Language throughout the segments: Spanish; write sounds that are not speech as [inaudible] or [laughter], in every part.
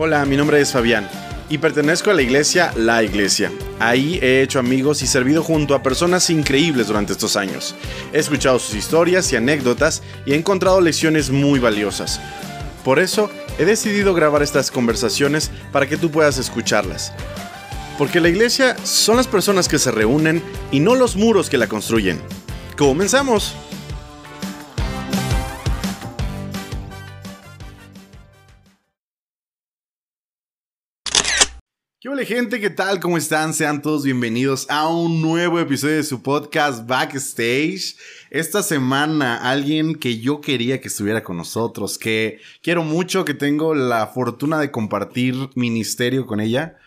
Hola, mi nombre es Fabián y pertenezco a la iglesia La Iglesia. Ahí he hecho amigos y servido junto a personas increíbles durante estos años. He escuchado sus historias y anécdotas y he encontrado lecciones muy valiosas. Por eso he decidido grabar estas conversaciones para que tú puedas escucharlas. Porque la iglesia son las personas que se reúnen y no los muros que la construyen. ¡Comenzamos! Hola gente? ¿Qué tal? ¿Cómo están? Sean todos bienvenidos a un nuevo episodio de su podcast Backstage. Esta semana alguien que yo quería que estuviera con nosotros, que quiero mucho, que tengo la fortuna de compartir ministerio con ella,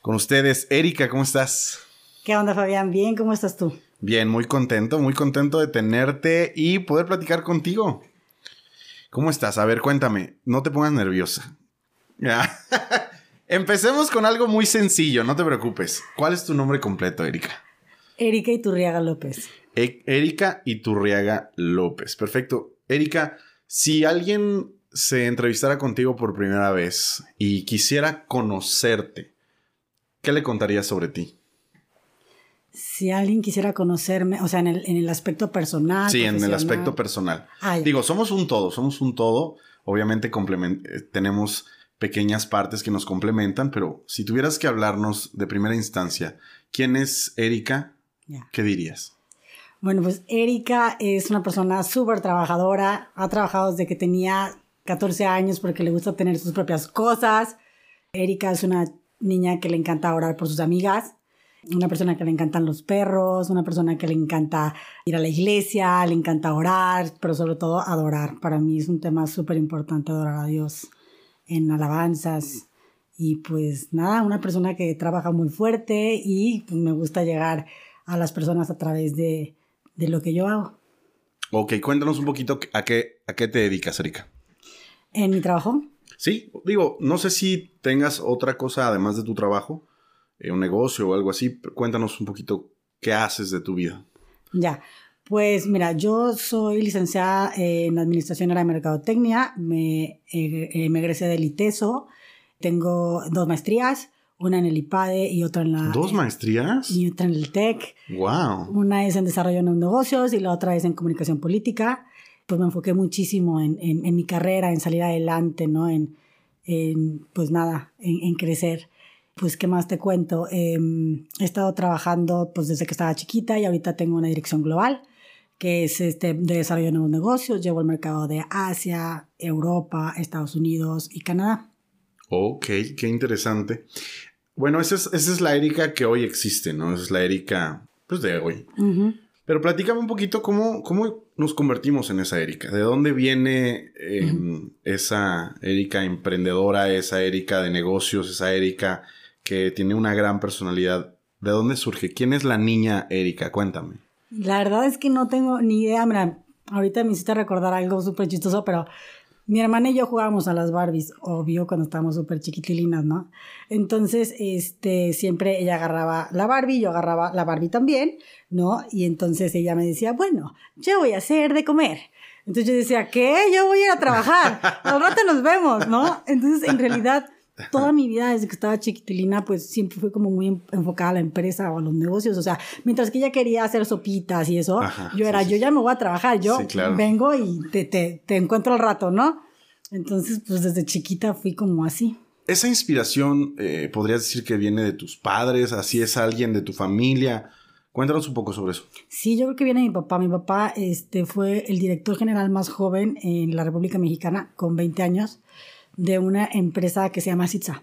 con ustedes. Erika, ¿cómo estás? ¿Qué onda Fabián? Bien, ¿cómo estás tú? Bien, muy contento, muy contento de tenerte y poder platicar contigo. ¿Cómo estás? A ver, cuéntame, no te pongas nerviosa. [laughs] Empecemos con algo muy sencillo, no te preocupes. ¿Cuál es tu nombre completo, Erika? Erika Iturriaga López. E Erika Iturriaga López. Perfecto. Erika, si alguien se entrevistara contigo por primera vez y quisiera conocerte, ¿qué le contarías sobre ti? Si alguien quisiera conocerme, o sea, en el, aspecto personal. Sí, en el aspecto personal. Digo, somos un todo, somos un todo. Obviamente eh, tenemos pequeñas partes que nos complementan, pero si tuvieras que hablarnos de primera instancia, ¿quién es Erika? ¿Qué dirías? Bueno, pues Erika es una persona súper trabajadora, ha trabajado desde que tenía 14 años porque le gusta tener sus propias cosas. Erika es una niña que le encanta orar por sus amigas, una persona que le encantan los perros, una persona que le encanta ir a la iglesia, le encanta orar, pero sobre todo adorar. Para mí es un tema súper importante adorar a Dios en alabanzas. Y pues nada, una persona que trabaja muy fuerte y pues, me gusta llegar a las personas a través de, de lo que yo hago. Ok, cuéntanos un poquito a qué, a qué te dedicas, Erika. ¿En mi trabajo? Sí, digo, no sé si tengas otra cosa además de tu trabajo, eh, un negocio o algo así. Cuéntanos un poquito qué haces de tu vida. Ya, pues mira, yo soy licenciada en Administración de la Mercadotecnia, me, eh, me egresé del ITESO, tengo dos maestrías, una en el IPADE y otra en la... ¿Dos maestrías? Y otra en el TEC. ¡Wow! Una es en Desarrollo de Negocios y la otra es en Comunicación Política. Pues me enfoqué muchísimo en, en, mi carrera, en salir adelante, ¿no? En, en pues nada, en, crecer. Pues, ¿qué más te cuento? Em, he estado trabajando pues desde que estaba chiquita y ahorita tengo una dirección global que es este, de desarrollo de nuevos negocios. Llevo el mercado de Asia, Europa, Estados Unidos y Canadá. Ok, qué interesante. Bueno, esa es, esa es la Erika que hoy existe, ¿no? Esa es la Erika, pues, de hoy. Pero platícame un poquito cómo, cómo nos convertimos en esa Erika. ¿De dónde viene em, esa Erika emprendedora, esa Erika de negocios, esa Erika que tiene una gran personalidad? ¿De dónde surge? ¿Quién es la niña Erika? Cuéntame. La verdad es que no tengo ni idea. Mira, ahorita me hiciste recordar algo súper chistoso, pero mi hermana y yo jugábamos a las Barbies, obvio, cuando estábamos súper chiquitilinas, ¿no? Entonces, este, siempre ella agarraba la Barbie, yo agarraba la Barbie también, ¿no? Y entonces ella me decía, bueno, yo voy a hacer de comer. Entonces yo decía, ¿qué? Yo voy a ir a trabajar. Al rato nos vemos, ¿no? Entonces, en realidad, toda mi vida desde que estaba chiquitilina, pues siempre fue como muy enfocada a la empresa o a los negocios. O sea, mientras que ella quería hacer sopitas y eso, yo era, yo ya me voy a trabajar, yo vengo y te, te, te encuentro al rato, ¿no? Entonces, pues desde chiquita fui como así. Esa inspiración, eh, podrías decir que viene de tus padres, así es alguien de tu familia. Cuéntanos un poco sobre eso. Sí, yo creo que viene mi papá. Mi papá este, fue el director general más joven en la República Mexicana, con 20 años de una empresa que se llama Sitza.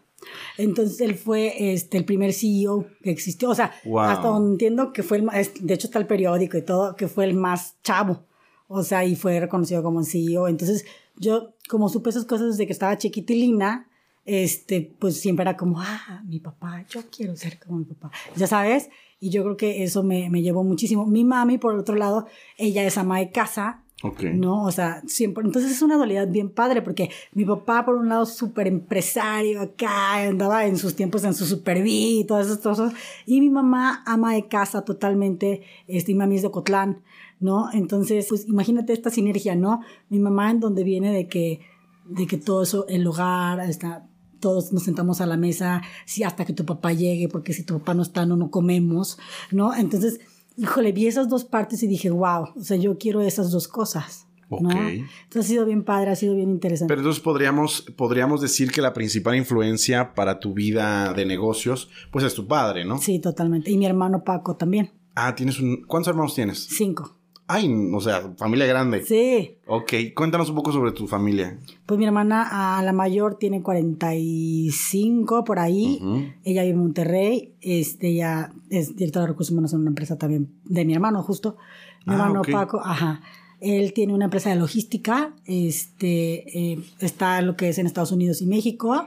Entonces él fue este, el primer CEO que existió. O sea, hasta donde entiendo que fue el más, de hecho está el periódico y todo, que fue el más chavo. O sea, y fue reconocido como CEO. Entonces yo, como supe esas cosas desde que estaba chiquitilina, este, pues siempre era como, ah, mi papá, yo quiero ser como mi papá. Ya sabes, y yo creo que eso me, me llevó muchísimo. Mi mami, por otro lado, ella es ama de casa ¿No? O sea, siempre. Entonces es una dualidad bien padre porque mi papá, por un lado, súper empresario acá, andaba en sus tiempos en su super y todas esas cosas. Y mi mamá, ama de casa totalmente, este, mi mami es de Cotlán, ¿no? Entonces, pues imagínate esta sinergia, ¿no? Mi mamá, en donde viene de que, de que todo eso, el hogar, está todos nos sentamos a la mesa, sí, hasta que tu papá llegue, porque si tu papá no está, no, no comemos, ¿no? Entonces, híjole, vi esas dos partes y dije, wow, o sea, yo quiero esas dos cosas. ¿no? Entonces ha sido bien padre, ha sido bien interesante. Pero entonces podríamos, podríamos decir que la principal influencia para tu vida de negocios, pues es tu padre, ¿no? Sí, totalmente. Y mi hermano Paco también. Ah, tienes un... ¿Cuántos hermanos tienes? Cinco. Ay, o sea, familia grande. Sí. Ok, cuéntanos un poco sobre tu familia. Pues mi hermana, a la mayor, tiene 45 por ahí. Ella vive en Monterrey. Este, ella es directora de recursos humanos en una empresa también de mi hermano, justo. Mi ah, hermano Paco, ajá. Él tiene una empresa de logística. Este, eh, está lo que es en Estados Unidos y México.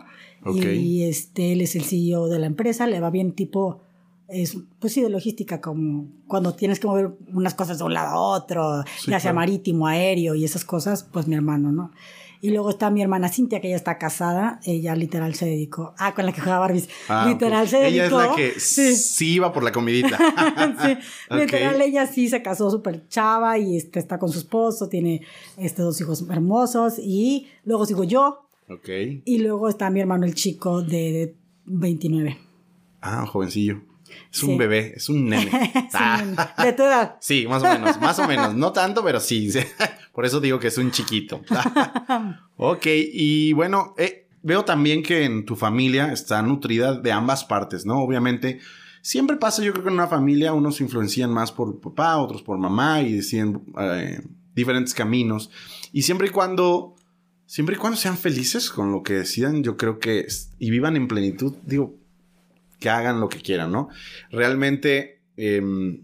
Y este, él es el CEO de la empresa. Le va bien tipo es, pues sí, de logística, como cuando tienes que mover unas cosas de un lado a otro, ya sea marítimo, aéreo y esas cosas, pues mi hermano, ¿no? Y luego está mi hermana Cintia, que ella está casada, ella literal se dedicó, ah, con la que juega Barbies, ah, literal se dedicó. Ella es la que sí, iba por la comidita. [laughs] sí, [laughs] literal ella sí se casó súper chava y este, está con su esposo, tiene este, dos hijos hermosos y luego sigo yo. Ok. Y luego está mi hermano el chico de 29. Ah, jovencillo. Es un bebé, [laughs] es un nene. Ah. De tu edad. Sí, más o menos, más o menos. No tanto, pero sí. [laughs] Por eso digo que es un chiquito. [laughs] ok, y bueno, eh, veo también que en tu familia está nutrida de ambas partes, ¿no? Obviamente, siempre pasa, yo creo que en una familia unos se influencian más por papá, otros por mamá y deciden eh, diferentes caminos. Y siempre y cuando... Siempre y cuando sean felices con lo que decidan, yo creo que y vivan en plenitud, digo, que hagan lo que quieran, ¿no? Realmente, em,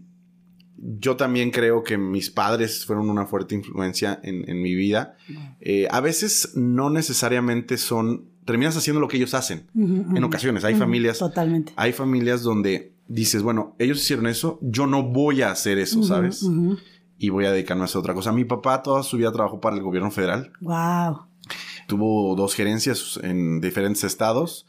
yo también creo que mis padres fueron una fuerte influencia en, mi vida. Eh, a veces no necesariamente son, terminas haciendo lo que ellos hacen. En ocasiones, hay familias. Totalmente. Hay familias donde dices, bueno, ellos hicieron eso, yo no voy a hacer eso, ¿sabes? Y voy a dedicarme a hacer otra cosa. Mi papá toda su vida trabajó para el gobierno federal. Wow. Tuvo dos gerencias en diferentes estados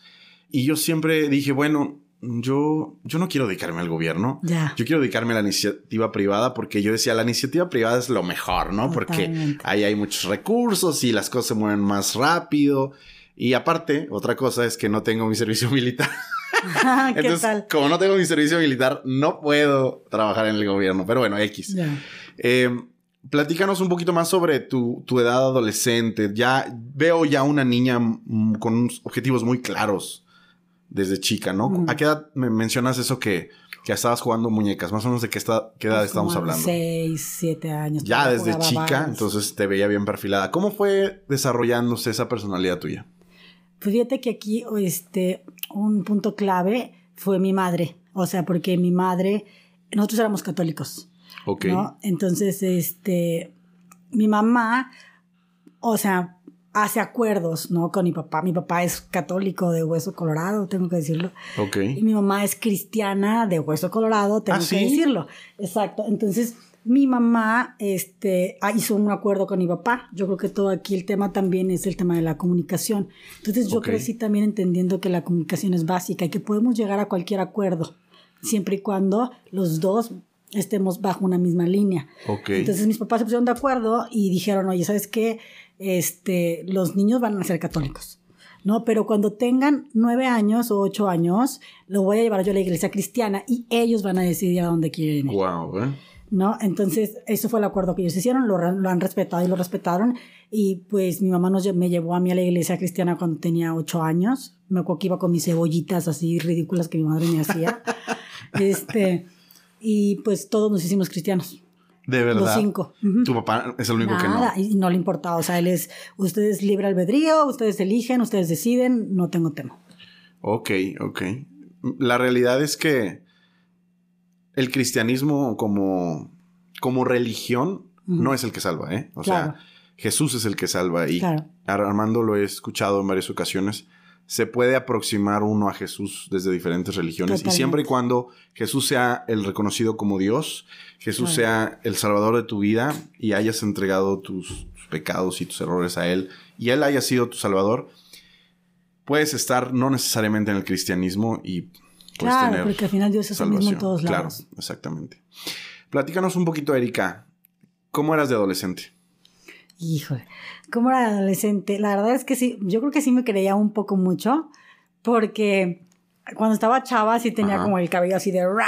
y yo siempre dije, bueno, yo, yo no quiero dedicarme al gobierno. Yo quiero dedicarme a la iniciativa privada porque yo decía, la iniciativa privada es lo mejor, ¿no? Porque ahí hay muchos recursos y las cosas se mueven más rápido. Y aparte, otra cosa es que no tengo mi servicio [laughs] militar. Entonces, como no tengo mi servicio militar, no puedo trabajar en el gobierno. Pero bueno, X. Eh, platícanos un poquito más sobre tu, tu, edad adolescente. Ya veo ya una niña con unos objetivos muy claros desde chica, ¿no? ¿A qué edad me mencionas eso que, que estabas jugando muñecas? Más o menos de qué, edad pues estamos hablando. Seis, siete años. Ya desde chica, entonces te veía bien perfilada. ¿Cómo fue desarrollándose esa personalidad tuya? Pues fíjate que aquí este, un punto clave fue mi madre. O sea, porque mi madre, nosotros éramos católicos. Ok. Entonces, este, mi mamá, o sea, hace acuerdos, ¿no? Con mi papá. Mi papá es católico de hueso colorado, tengo que decirlo. Ok. Y mi mamá es cristiana de hueso colorado, tengo ¿Ah, que decirlo. Exacto. Entonces, mi mamá este, ah, hizo un acuerdo con mi papá. Yo creo que todo aquí el tema también es el tema de la comunicación. Entonces, yo crecí también entendiendo que la comunicación es básica y que podemos llegar a cualquier acuerdo, siempre y cuando los dos estemos bajo una misma línea. Okay. Entonces mis papás se pusieron de acuerdo y dijeron, oye, ¿sabes qué? Este, los niños van a ser católicos. ¿no? Pero cuando tengan nueve años o ocho años, lo voy a llevar yo a la iglesia cristiana y ellos van a decidir a dónde quieren ir. Wow, ¿eh? ¿No? Entonces, eso fue el acuerdo que ellos hicieron, lo, han respetado y lo respetaron. Y pues mi mamá nos, me llevó a mí a la iglesia cristiana cuando tenía ocho años. Me acuerdo que iba con mis cebollitas así ridículas que mi madre me hacía. [laughs] este, y pues todos nos hicimos cristianos. De verdad. Los cinco. Tu papá es el único que no. y no le importaba. O sea, él es, ustedes libre albedrío, ustedes eligen, ustedes deciden, no tengo tema. Ok, ok. La realidad es que el cristianismo como, como religión no es el que salva, ¿eh? O sea, Jesús es el que salva. Y Armando lo he escuchado en varias ocasiones se puede aproximar uno a Jesús desde diferentes religiones y siempre y cuando Jesús sea el reconocido como Dios, Jesús sea el salvador de tu vida y hayas entregado tus, pecados y tus errores a Él y Él haya sido tu salvador, puedes estar no necesariamente en el cristianismo y claro, porque al final Dios es el mismo en todos lados. Claro, exactamente. Platícanos un poquito, Erika, ¿cómo eras de adolescente? Híjole, como era adolescente, la verdad es que sí, yo creo que sí me creía un poco mucho, porque cuando estaba chava sí tenía Ajá. como el cabello así de ¡ra!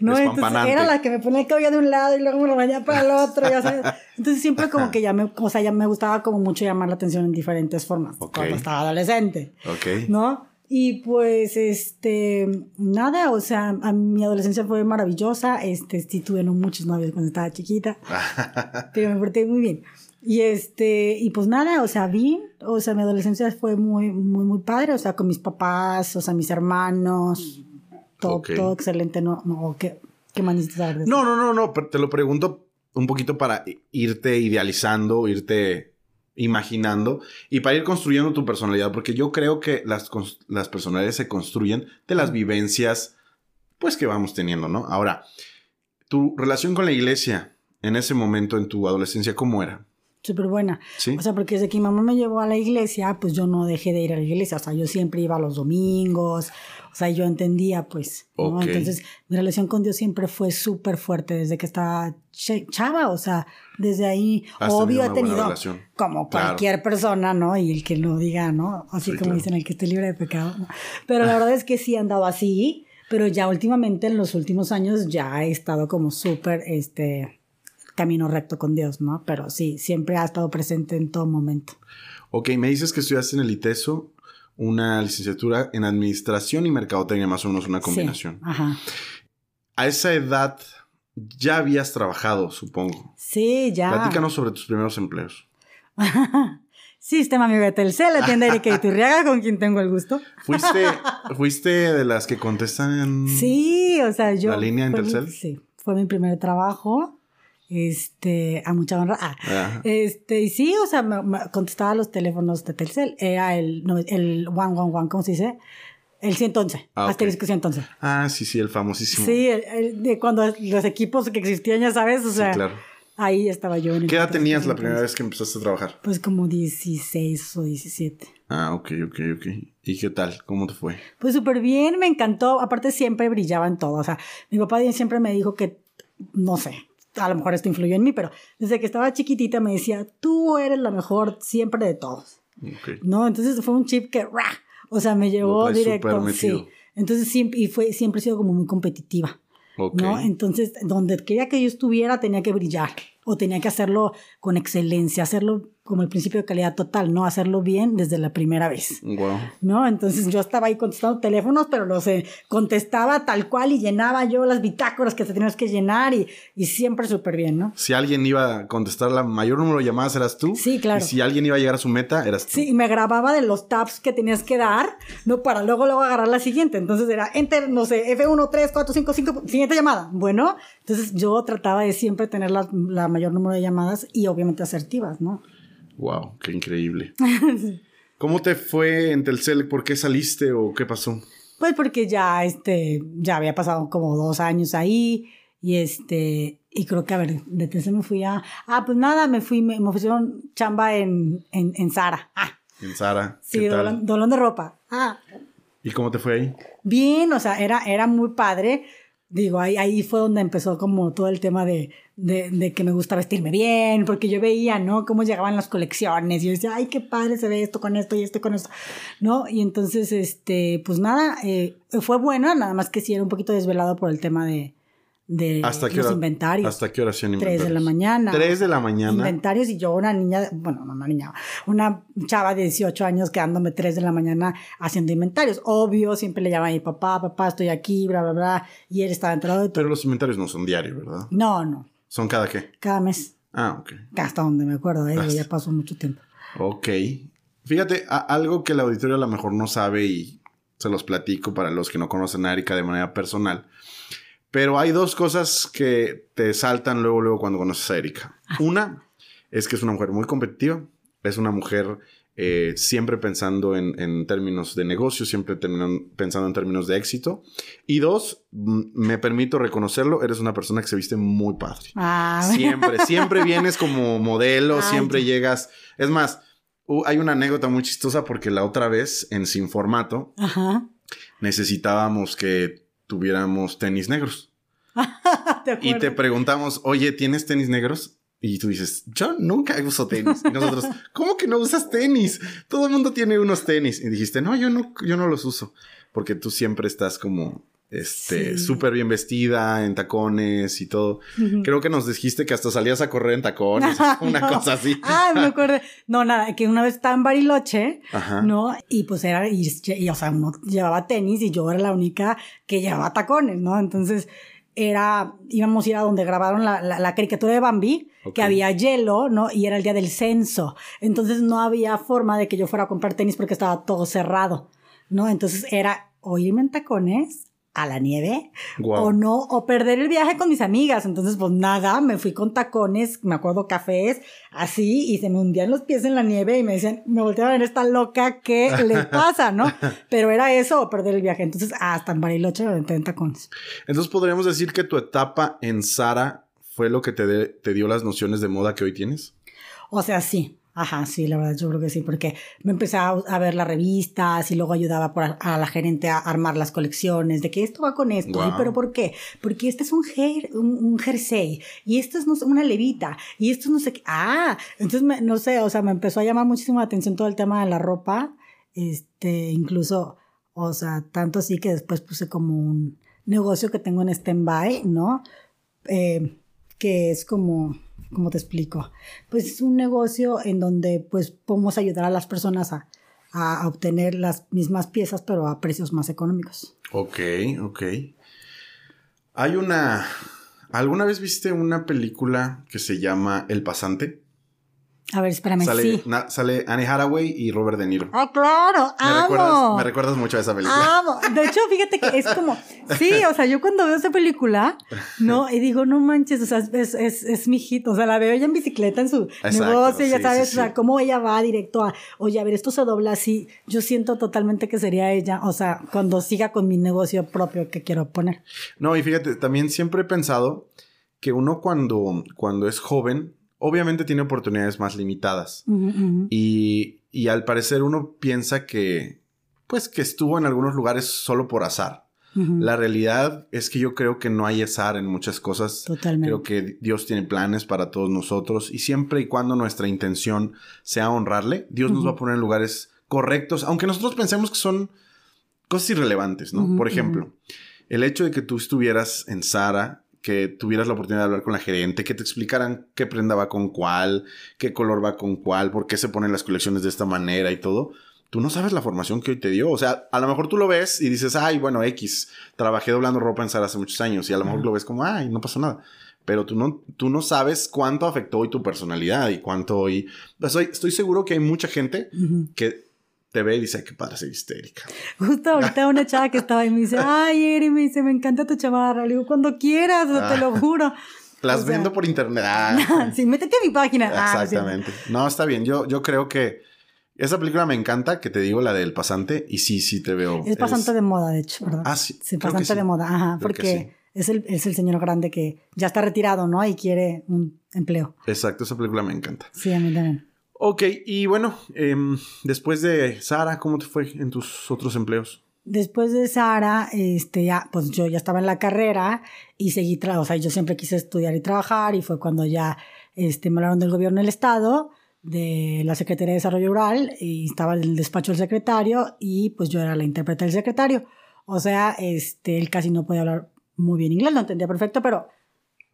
¿no? Entonces era la que me ponía el cabello de un lado y luego me lo bañaba para el otro, ya sabes. Entonces siempre como que ya me, o sea, ya me gustaba como mucho llamar la atención en diferentes formas Ok. cuando estaba adolescente. Ok. ¿no? Y pues, este, nada, o sea, a mi adolescencia fue maravillosa, este, sí tuve no muchos novios cuando estaba chiquita, [laughs] pero me porté muy bien. Y este, y pues nada, o sea, bien, o sea, mi adolescencia fue muy, muy, muy padre, o sea, con mis papás, o sea, mis hermanos, todo, Ok. todo excelente, ¿no? no ¿qué, qué más necesitas? No, no, no, no, te lo pregunto un poquito para irte idealizando, irte imaginando y para ir construyendo tu personalidad, porque yo creo que las, las personalidades se construyen de las vivencias, pues, que vamos teniendo, ¿no? Ahora, tu relación con la iglesia en ese momento en tu adolescencia, ¿cómo era? Súper buena. ¿Sí? O sea, porque desde que mi mamá me llevó a la iglesia, pues yo no dejé de ir a la iglesia. O sea, yo siempre iba los domingos. O sea, yo entendía, pues. Entonces, mi relación con Dios siempre fue súper fuerte desde que estaba ch- chava. O sea, desde ahí, Has obvio, he tenido, como Claro. cualquier persona, ¿no? Y el que lo diga, ¿no? Así Sí, como claro. dicen, el que esté libre de pecado. ¿no? Pero la verdad es que sí he andado así. Pero ya últimamente, en los últimos años, ya he estado como súper, este camino recto con Dios, ¿no? Pero sí, siempre ha estado presente en todo momento. Ok, me dices que estudiaste en el ITESO una licenciatura en Administración y Mercadotecnia, más o menos una combinación. Sí, ajá. A esa edad ya habías trabajado, supongo. Sí, ya. Platícanos sobre tus primeros empleos. [laughs] Sistema amigo de Telcel, la tienda Erika Iturriaga, con quien tengo el gusto. ¿Fuiste, [laughs] ¿Fuiste de las que contestan? Sí, o sea, yo. ¿La línea en Telcel? sí, fue mi primer trabajo. Este, a mucha honra. Ah. Este, y sí, o sea, me, me contestaba los teléfonos de Telcel. Era el, no, el 111, ¿cómo se dice? El 111. Ah. Asterisco 111. Ah, sí, sí, el famosísimo. Sí, el- el de cuando los equipos que existían, ya sabes, o Sí, sea, claro. ahí estaba yo. En el ¿Qué edad tenías la 111. primera vez que empezaste a trabajar? Pues como 16 o 17. Ah, ok, ok, ok. ¿Y qué tal? ¿Cómo te fue? Pues súper bien, me encantó. Aparte siempre brillaba en todo. O sea, mi papá siempre me dijo que, no sé, a lo mejor esto influyó en mí, pero desde que estaba chiquitita me decía, tú eres la mejor siempre de todos. Ok. ¿No? Entonces fue un chip que, ¡ra! o sea, me llevó directo. Sí. Entonces siempre, y fue, siempre he sido como muy competitiva. Ok. ¿no? Entonces, donde quería que yo estuviera, tenía que brillar o tenía que hacerlo con excelencia, hacerlo como el principio de calidad total, no hacerlo bien desde la primera vez. Wow. ¿no? Entonces yo estaba ahí contestando teléfonos, pero los eh, contestaba tal cual y llenaba yo las bitácoras que te tenías que llenar y, y siempre súper bien, ¿no? Si alguien iba a contestar la mayor número de llamadas, eras tú. Sí, claro. Y si alguien iba a llegar a su meta, eras tú. Sí, y me grababa de los tabs que tenías que dar, ¿no? Para luego, luego agarrar la siguiente. Entonces era enter, no sé, F1, 3, 4, 5, 5, siguiente llamada. Bueno, entonces yo trataba de siempre tener la, la mayor número de llamadas y obviamente asertivas, ¿no? Wow, qué increíble. [laughs] ¿Cómo te fue en Telcel? ¿Por qué saliste o qué pasó? Pues porque ya, este, ya había pasado como dos años ahí y este, y creo que, a ver, de Telcel me fui a, ah, pues nada, me fui, me, me ofrecieron chamba en, en, en Zara. Ah, En Sara. sí, ¿Qué tal? dolón de ropa. Ah, ¿Y cómo te fue ahí? bien, o sea, era, era muy padre. Digo, ahí, ahí fue donde empezó como todo el tema de, de, de que me gusta vestirme bien, porque yo veía, ¿no? Cómo llegaban las colecciones y yo decía, ay, qué padre se ve esto con esto y esto con esto, ¿no? Y entonces, este, pues nada, eh, fue buena, nada más que sí era un poquito desvelado por el tema de, de ¿Hasta qué los hora? inventarios. ¿Hasta qué oración Tres inventarios? de la mañana. Tres de la mañana. Inventarios y yo una niña, bueno, no una niña, una chava de 18 años quedándome 3 de la mañana haciendo inventarios. Obvio, siempre le llamaba a mi papá, papá, estoy aquí, bla, bla, bla. Y él estaba enterado de todo. Pero los inventarios no son diarios, ¿verdad? No, no, ¿Son cada qué? cada mes, Ah, ok. hasta donde me acuerdo, ¿eh? Ya pasó mucho tiempo. Ok. Fíjate, algo que el auditorio a lo mejor no sabe y se los platico para los que no conocen a Erika de manera personal. Pero hay dos cosas que te saltan luego, luego cuando conoces a Erika. Una es que es una mujer muy competitiva. Es una mujer eh, siempre pensando en, en términos de negocio, siempre pensando en términos de éxito. Y dos, me permito reconocerlo, eres una persona que se viste muy padre. Ah, Siempre, siempre vienes como modelo, Ay, siempre llegas. Es más, hay una anécdota muy chistosa porque la otra vez en Sin Formato Ajá. necesitábamos que tuviéramos tenis negros. [laughs] ¿Te Y te preguntamos, oye, ¿tienes tenis negros? Y tú dices, yo nunca uso tenis. Y nosotros, ¿cómo que no usas tenis? Todo el mundo tiene unos tenis. Y dijiste, no, yo no, yo no los uso. Porque tú siempre estás como este, súper bien vestida, en tacones y todo. Creo que nos dijiste que hasta salías a correr en tacones, [laughs] una cosa así. Ah, me acuerdo. No, nada, que una vez estaba en Bariloche, ¿no? Y pues era, y, o sea, uno llevaba tenis y yo era la única que llevaba tacones, ¿no? Entonces era, íbamos a ir a donde grabaron la, la, caricatura de Bambi, que había hielo, ¿no? Y era el día del censo. Entonces no había forma de que yo fuera a comprar tenis porque estaba todo cerrado, ¿no? Entonces era o irme en tacones a la nieve o no, o perder el viaje con mis amigas. Entonces, pues nada, me fui con tacones, me acuerdo cafés, así, y se me hundían los pies en la nieve y me decían, me volteaban a ver esta loca, ¿qué le [laughs] pasa, no? Pero era eso o perder el viaje. Entonces, hasta en Bariloche me en tacones. Entonces, podríamos decir que tu etapa en Sara fue lo que te, te dio las nociones de moda que hoy tienes. O sea, sí. Ajá, sí, la verdad, yo creo que sí, porque me empecé a, ver las revistas y luego ayudaba a, la gerente a armar las colecciones, de que esto va con esto, pero ¿por qué? Porque este es un, un, jersey, y esto es una levita, y esto es no sé qué. Ah, entonces, no sé, o sea, me empezó a llamar muchísimo la atención todo el tema de la ropa, este, incluso, o sea, tanto así que después puse como un negocio que tengo en stand-by, ¿no? Eh, que es como ¿cómo te explico? Pues es un negocio en donde pues podemos ayudar a las personas a, a obtener las mismas piezas pero a precios más económicos. Ok, ok. Hay una... ¿Alguna vez viste una película que se llama El Pasante? A ver, espérame, sale, sí. sale Anne Hathaway y Robert De Niro. ¡Ah, claro! Me ¡Amo! Recuerdas, me recuerdas mucho a esa película. ¡Amo! De hecho, fíjate que es como... Sí, o sea, yo cuando veo esa película, ¿no? [laughs] Y digo, no manches, o sea, es, es, es mi hit. O sea, la veo ella en bicicleta en su negocio, ya sabes, o sea, cómo ella va directo a... Oye, a ver, esto se dobla así. Yo siento totalmente que sería ella, o sea, cuando siga con mi negocio propio que quiero poner. No, y fíjate, también siempre he pensado que uno cuando, cuando es joven obviamente tiene oportunidades más limitadas. Y, y, al parecer uno piensa que, pues, que estuvo en algunos lugares solo por azar. La realidad es que yo creo que no hay azar en muchas cosas. Totalmente. Creo que Dios tiene planes para todos nosotros y siempre y cuando nuestra intención sea honrarle, Dios nos va a poner en lugares correctos, aunque nosotros pensemos que son cosas irrelevantes, ¿no? Por ejemplo, el hecho de que tú estuvieras en Sara que tuvieras la oportunidad de hablar con la gerente, que te explicaran qué prenda va con cuál, qué color va con cuál, por qué se ponen las colecciones de esta manera y todo. Tú no sabes la formación que hoy te dio. O sea, a lo mejor tú lo ves y dices, ay, bueno, X, trabajé doblando ropa en Sara hace muchos años y a lo mejor lo ves como, ay, no pasó nada. Pero tú no, tú no sabes cuánto afectó hoy tu personalidad y cuánto hoy... Estoy, estoy seguro que hay mucha gente que te ve y dice, qué padre, soy histérica. Justo ahorita una chava que estaba y me dice, ay, Eri, me dice, me encanta tu chamarra. Le digo, cuando quieras, te lo juro. Las vendo por internet. [laughs] Ah. sí, métete a mi página. Ah, Exactamente. no, está bien. Yo, yo creo que esa película me encanta, que te digo, la del pasante, y sí, sí te veo. Es pasante de moda, de hecho, ¿verdad? Ah, sí. Sí, pasante de moda, ajá, porque es, el, es el señor grande que ya está retirado, ¿no? Y quiere un empleo. Exacto, esa película me encanta. Sí, a mí también. Ok, y bueno, em, después de Sara, ¿cómo te fue en tus otros empleos? Después de Sara, este, ya, pues yo ya estaba en la carrera y seguí, o sea, yo siempre quise estudiar y trabajar y fue cuando ya, este, me hablaron del gobierno del estado, de la Secretaría de Desarrollo Rural y estaba en el despacho del secretario y pues yo era la intérprete del secretario. O sea, este, él casi no podía hablar muy bien inglés, lo entendía perfecto, pero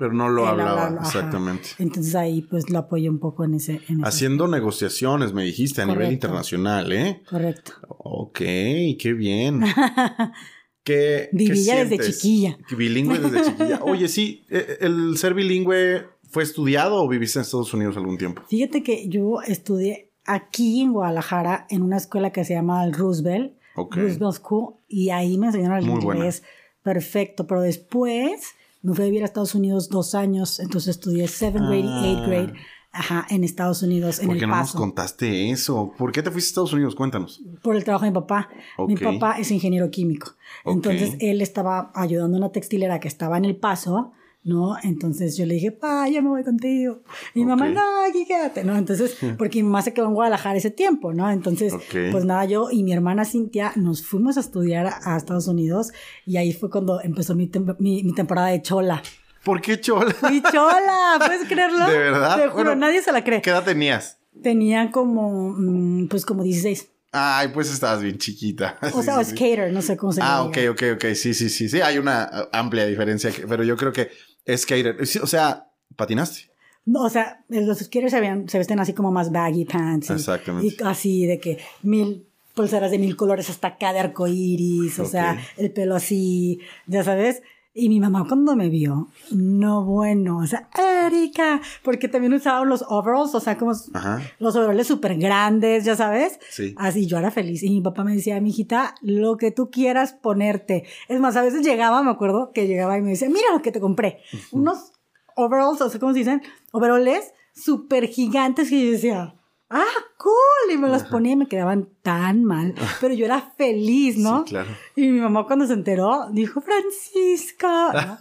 pero no lo hablaba, exactamente. Entonces ahí pues lo apoyé un poco en ese... Haciendo negociaciones, me dijiste, a nivel internacional, ¿eh? Correcto. Ok, qué bien. [laughs] ¿Qué, Vivía desde chiquilla. Bilingüe desde chiquilla. [laughs] Oye, sí, e, e, ¿el ser bilingüe fue estudiado o viviste en Estados Unidos algún tiempo? Fíjate que yo estudié aquí en Guadalajara en una escuela que se llama el Roosevelt. Roosevelt School. Y ahí me enseñaron el inglés perfecto. Pero después me fui a vivir a Estados Unidos dos años, entonces estudié 7th grade y 8th grade. Ajá, en Estados Unidos, en ¿Por qué no nos contaste eso? ¿Por qué te fuiste a Estados Unidos? Cuéntanos. Por el trabajo de mi papá. Mi papá es ingeniero químico. Entonces, él estaba ayudando a una textilera que estaba en El Paso ¿no? Entonces yo le dije, pa, yo me voy contigo. Y mi mamá, no, aquí quédate, ¿no? Entonces, [laughs] porque mi mamá se quedó en Guadalajara ese tiempo, ¿no? Entonces, pues nada, yo y mi hermana Cintia nos fuimos a estudiar a Estados Unidos y ahí fue cuando empezó mi, mi, temporada de chola. ¿Por qué chola? Fui chola, ¿puedes creerlo? [laughs] ¿De verdad? Te juro, Bueno, nadie se la cree. ¿Qué edad tenías? Tenía como, mm, pues como 16. Ay, pues estabas bien chiquita. [laughs] O Sí, sea, o sí. skater, no sé cómo se Ah, le ok, diga. ok, ok. Sí, sí, sí. Sí, hay una uh, amplia diferencia, pero yo creo que skater. o sea, patinaste. No, o sea, los skaters se, veían- se visten así como más baggy pants. y- Exactamente. Y así de que mil pulseras de mil colores hasta acá de arco iris, o sea, el pelo así, ya sabes. Y mi mamá cuando me vio, no bueno, o sea, Erika, porque también usaban los overalls, o sea, como Ajá. los overalls súper grandes, ya sabes. Sí. Así yo era feliz. Y mi papá me decía, mijita, lo que tú quieras ponerte. Es más, a veces llegaba, me acuerdo que llegaba y me decía, mira lo que te compré. Unos overalls, o sea, ¿cómo se dicen? Overalls súper gigantes que yo decía, ah, cool. Y me los ponía y me quedaban tan mal. [laughs] Pero yo era feliz, ¿no? Sí, claro. Y mi mamá cuando se enteró, dijo, Francisca. ¿no?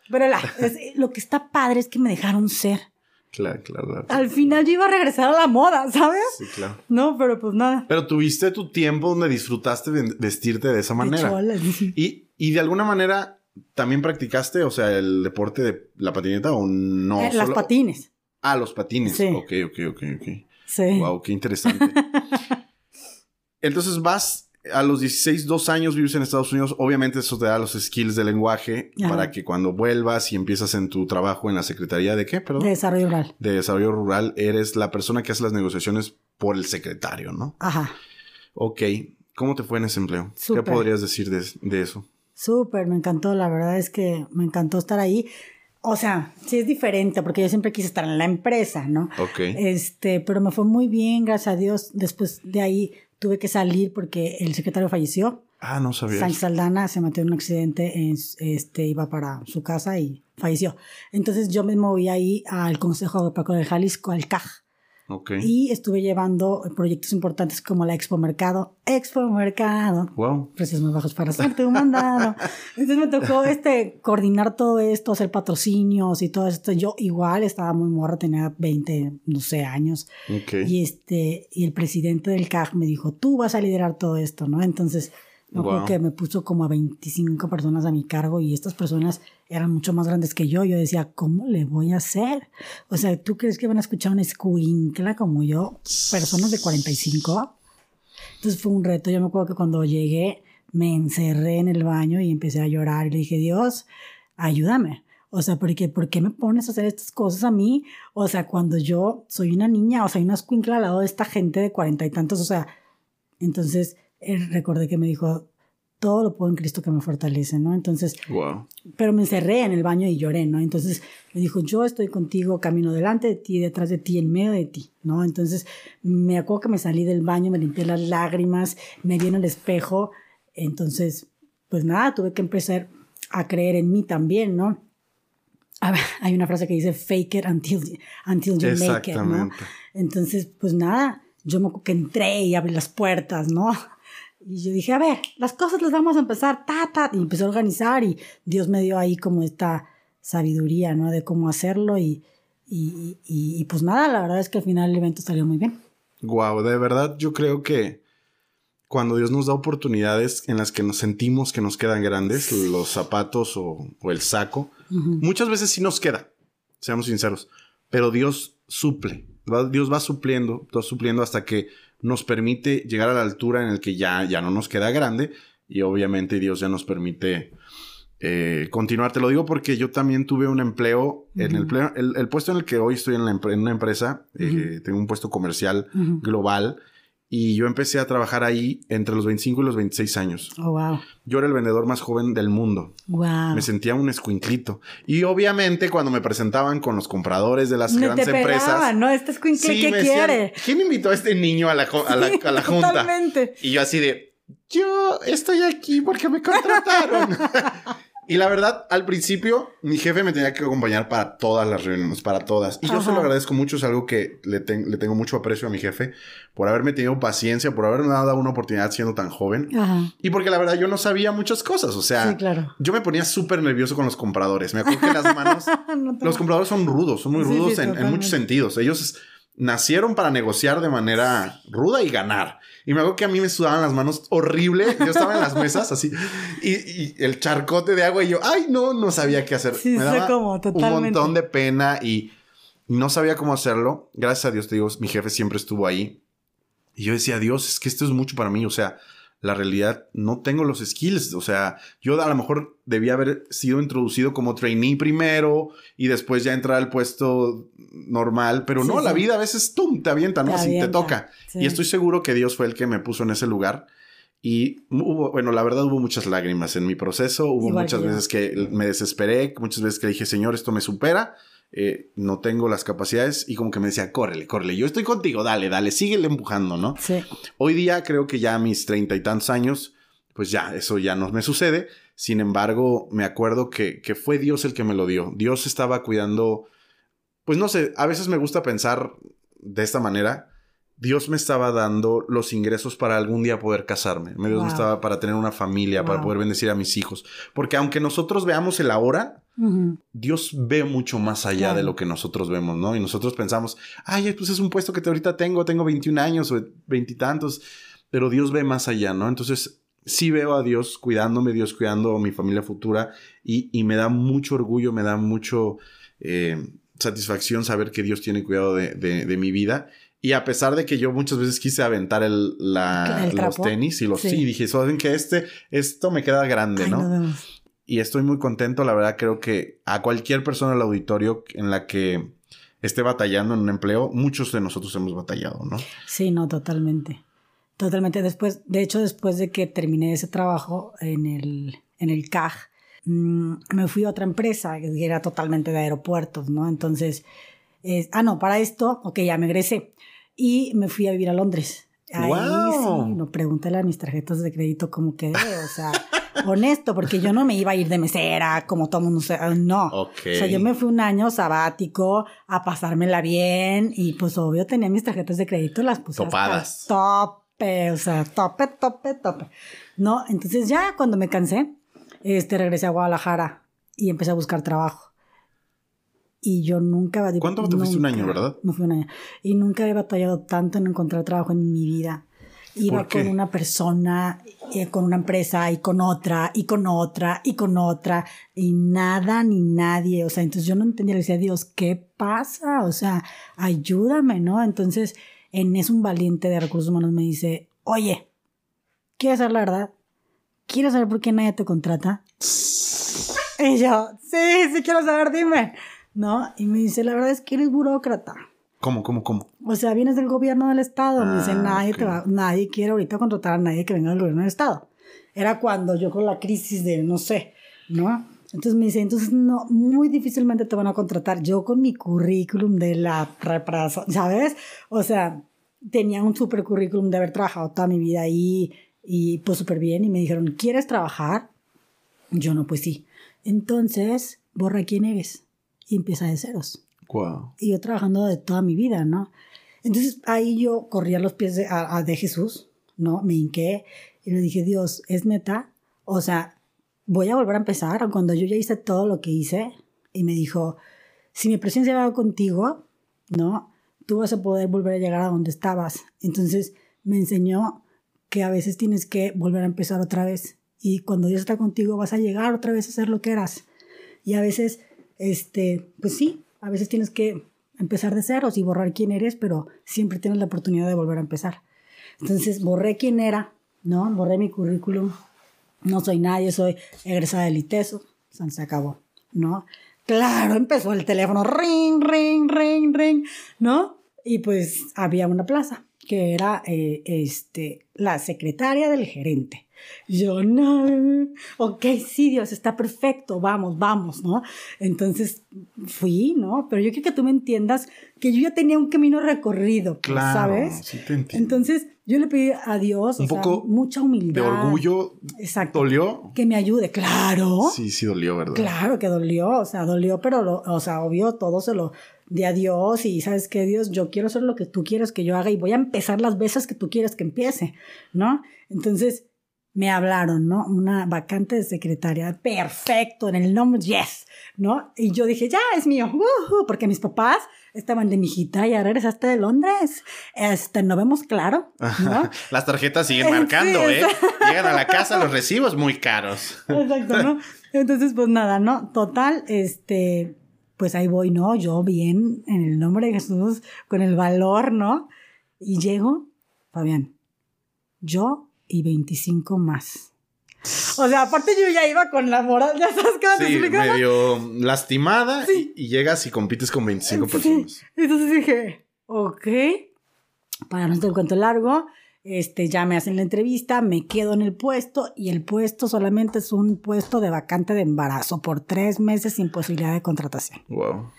[laughs] Pero la- es- lo que está padre es que me dejaron ser. Claro, claro, claro. Al final yo iba a regresar a la moda, ¿sabes? Sí, claro. No, pero pues nada. Pero tuviste tu tiempo donde disfrutaste ven- vestirte de esa De manera. Y, y de alguna manera también practicaste, o sea, el deporte de la patineta o no. Eh, las patines. Ah, los patines. Sí. Ok, ok, ok, ok. Sí. Wow, qué interesante. [laughs] Entonces vas a los 16, dos años vives en Estados Unidos. Obviamente eso te da los skills de lenguaje Ajá. para que cuando vuelvas y empiezas en tu trabajo en la Secretaría de qué, perdón? De desarrollo rural. de Desarrollo Rural, eres la persona que hace las negociaciones por el secretario, ¿no? Ajá. Ok. ¿Cómo te fue en ese empleo? Súper. ¿Qué podrías decir de, de eso? Súper, me encantó. La verdad es que me encantó estar ahí. O sea, sí es diferente porque yo siempre quise estar en la empresa, ¿no? Ok. Este, pero me fue muy bien, gracias a Dios. Después de ahí tuve que salir porque el secretario falleció. ah, no sabía. Sánchez eso. Saldana se metió en un accidente, en- este, iba para su casa y falleció. Entonces yo me moví ahí al Consejo Agropecuario de Jalisco, al CAJ. Y estuve llevando proyectos importantes como la Expo Mercado. Expo Mercado. Wow. Precios más bajos para hacerte un mandado. Entonces me tocó este, coordinar todo esto, hacer patrocinios y todo esto. Yo igual estaba muy morra, tenía 20, no sé, años. Y, este, y el presidente del CAG me dijo, tú vas a liderar todo esto, ¿no? Entonces, Wow. que me puso como a 25 personas a mi cargo y estas personas eran mucho más grandes que yo. Yo decía, ¿cómo le voy a hacer? O sea, ¿tú crees que van a escuchar una escuincla como yo? Personas de 45. Entonces fue un reto. Yo me acuerdo que cuando llegué me encerré en el baño y empecé a llorar y le dije, Dios, ayúdame. O sea, porque, ¿por qué me pones a hacer estas cosas a mí? O sea, cuando yo soy una niña, o sea, una escuincla al lado de esta gente de cuarenta y tantos, o sea, entonces recordé que me dijo, todo lo puedo en Cristo que me fortalece, ¿no? Entonces, Wow. pero me encerré en el baño y lloré, ¿no? Entonces me dijo, yo estoy contigo, camino delante de ti, detrás de ti, en medio de ti, ¿no? Entonces me acuerdo que me salí del baño, me limpié las lágrimas, me vi en el espejo, entonces, pues nada, tuve que empezar a creer en mí también, ¿no? A ver, hay una frase que dice, fake it until, until you make it, ¿no? Entonces, pues nada, yo me acuerdo que entré y abrí las puertas, ¿no? Y yo dije, a ver, las cosas las vamos a empezar, ta, ta, y empecé a organizar y Dios me dio ahí como esta sabiduría, ¿no? De cómo hacerlo y, y, y, y pues nada, la verdad es que al final el evento salió muy bien. Wow, de verdad yo creo que cuando Dios nos da oportunidades en las que nos sentimos que nos quedan grandes, los zapatos o, o el saco, muchas veces sí nos queda, seamos sinceros, pero Dios suple, Dios va supliendo, va supliendo hasta que nos permite llegar a la altura en el que ya, ya no nos queda grande y obviamente Dios ya nos permite eh, continuar. Te lo digo porque yo también tuve un empleo, en el, pleo- el, el puesto en el que hoy estoy en, la en una empresa, eh, tengo un puesto comercial global y yo empecé a trabajar ahí entre los 25 y los 26 años. Oh, wow. Yo era el vendedor más joven del mundo. Wow. Me sentía un escuinclito. Y obviamente cuando me presentaban con los compradores de las Me grandes te empresas... pegaban, ¿no? Este es sí, ¿qué me decían, quiere? ¿Quién invitó a este niño a la, a la- Sí, a la junta? Totalmente. Y yo así de, yo estoy aquí porque me contrataron. [laughs] y la verdad, al principio, mi jefe me tenía que acompañar para todas las reuniones, para todas. Y yo se lo agradezco mucho, es algo que le, ten- le tengo mucho aprecio a mi jefe por haberme tenido paciencia, por haberme dado una oportunidad siendo tan joven. Ajá. Y porque la verdad yo no sabía muchas cosas, o sea, Sí, claro. yo me ponía súper nervioso con los compradores. Me acuerdo que las manos [laughs] No los compradores son rudos, son muy rudos sí, en, en muchos sentidos. Ellos nacieron para negociar de manera ruda y ganar. Y me acuerdo que a mí me sudaban las manos horrible. Yo estaba en las mesas así y, el charcote de agua y yo, ay, no, no sabía qué hacer. Sí, me daba como un montón de pena y no sabía cómo hacerlo. Gracias a Dios, te digo, mi jefe siempre estuvo ahí. Y yo decía, Dios, es que esto es mucho para mí. O sea, la realidad no tengo los skills. O sea, yo a lo mejor debía haber sido introducido como trainee primero y después ya entrar al puesto normal, pero Sí, no, la vida a veces tum, te avienta, ¿no? Te Así te toca. sí. Y estoy seguro que Dios fue el que me puso en ese lugar. Y hubo, bueno, la verdad hubo muchas lágrimas en mi proceso, hubo Igual muchas que veces que me desesperé, muchas veces que dije, Señor, esto me supera, eh, no tengo las capacidades y como que me decía, córrele, córrele, yo estoy contigo, dale, dale, síguele empujando, ¿no? Sí. Hoy día creo que ya a mis treinta y tantos años, pues ya, eso ya no me sucede. Sin embargo, me acuerdo que, que fue Dios el que me lo dio. Dios estaba cuidando, pues no sé, a veces me gusta pensar de esta manera. Dios me estaba dando los ingresos para algún día poder casarme. Dios Wow. me estaba para tener una familia, para poder bendecir a mis hijos. Porque aunque nosotros veamos el ahora. Dios ve mucho más allá de lo que nosotros vemos, ¿no? Y nosotros pensamos, ay, pues es un puesto que te- ahorita tengo, tengo 21 años o veintitantos, pero Dios ve más allá, ¿no? Entonces, sí veo a Dios cuidándome, Dios cuidando a mi familia futura y, y me da mucho orgullo, me da mucho eh, satisfacción saber que Dios tiene cuidado de, de- de mi vida. Y a pesar de que yo muchas veces quise aventar el, la- ¿El los tenis y los sí. Sí. dije, saben que este, esto me queda grande, Ay, ¿no? y estoy muy contento. La verdad, creo que a cualquier persona del auditorio en la que esté batallando en un empleo, muchos de nosotros hemos batallado, ¿no? Sí, no, totalmente. Totalmente. Después, de hecho, después de que terminé ese trabajo en el, en el CAG, mm, me fui a otra empresa que era totalmente de aeropuertos, ¿no? Entonces, es- ah, no, para esto, ok, ya me egresé y me fui a vivir a Londres. Ahí sí, no pregúntale a mis tarjetas de crédito cómo quedé, o sea, [laughs] honesto, porque yo no me iba a ir de mesera como todo mundo, se- ah, no. O sea, yo me fui un año sabático a pasármela bien y pues obvio tenía mis tarjetas de crédito, las puse Topadas. hasta tope, o sea, tope, tope, tope. No, entonces ya cuando me cansé, este, regresé a Guadalajara y empecé a buscar trabajo. Y yo nunca... ¿Cuánto te fuiste? Un año, ¿verdad? Me fui un año. Y nunca he batallado tanto en encontrar trabajo en mi vida. Iba con una persona, eh, con una empresa y con otra, y con otra, y con otra, y nada ni nadie. O sea, entonces yo no entendía, le decía, Dios, ¿qué pasa? O sea, ayúdame, ¿no? Entonces, en eso un valiente de recursos humanos me dice, oye, ¿quieres saber la verdad? ¿Quieres saber por qué nadie te contrata? Y yo, sí, sí quiero saber, dime. ¿No? Y me dice, la verdad es que eres burócrata. ¿Cómo, cómo, cómo? O sea, vienes del gobierno del estado. me dice, Ah, nadie, te ok. va- nadie quiere ahorita contratar a nadie que venga del gobierno del estado. Era cuando yo con la crisis de, no sé, ¿no? Entonces me dice, entonces no, muy difícilmente te van a contratar. Yo con mi currículum de la preparación, ¿sabes? O sea, tenía un super currículum de haber trabajado toda mi vida ahí y pues súper bien. Y me dijeron, ¿quieres trabajar? Yo no, pues sí. Entonces, borra quién eres y empieza de ceros Wow. y yo trabajando de toda mi vida, ¿no? Entonces ahí yo corrí a los pies de, a- a- de Jesús, ¿no? Me hinqué y le dije, Dios, ¿es neta? O sea, voy a volver a empezar cuando yo ya hice todo lo que hice. Y me dijo, si mi presencia va contigo, ¿no? Tú vas a poder volver a llegar a donde estabas. Entonces me enseñó que a veces tienes que volver a empezar otra vez. Y cuando Dios está contigo vas a llegar otra vez a ser lo que eras. Y a veces, este, pues sí, a veces tienes que empezar de ceros y borrar quién eres, pero siempre tienes la oportunidad de volver a empezar. Entonces borré quién era, ¿no? Borré mi currículum. No soy nadie, soy egresada del ITESO. Se acabó, ¿no? Claro, empezó el teléfono, ring, ring, ring, ring, ¿no? Y pues había una plaza que era eh, este, la secretaria del gerente. Yo, no, ok, sí, Dios, está perfecto, vamos, vamos, ¿no? Entonces fui, ¿no? Pero yo quiero que tú me entiendas que yo ya tenía un camino recorrido, pues, Claro, ¿sabes? sí te entiendo. Entonces yo le pedí a Dios Un o sea, poco mucha humildad. ¿De orgullo Exacto. dolió? Que me ayude, claro. Sí, sí dolió, ¿verdad? Claro que dolió, o sea, dolió, pero, lo- o sea, obvio, todo se lo di a Dios y sabes que Dios, yo quiero hacer lo que tú quieres que yo haga y voy a empezar las veces que tú quieres que empiece, ¿no? Entonces, me hablaron, ¿no? Una vacante de secretaria. Perfecto, en el nombre, yes, ¿no? Y yo dije, ya, es mío, porque mis papás estaban de mijita, ya regresaste de Londres. Este, no vemos claro, ¿no? [laughs] Las tarjetas siguen [laughs] marcando, ¿eh? Llegan a la casa los [laughs] recibos muy caros. Exacto, ¿no? Entonces, pues nada, ¿no? Total, este, pues ahí voy, ¿no? Yo bien, en el nombre de Jesús, con el valor, ¿no? Y llego, Fabián, yo y 25 más. O sea, aparte yo ya iba con la moral, ya sabes qué sí, medio lastimada y, llegas y compites con 25 personas. Entonces dije, ok, para no hacer el cuento largo, este, ya me hacen la entrevista, me quedo en el puesto y el puesto solamente es un puesto de vacante de embarazo por tres meses sin posibilidad de contratación. Wow.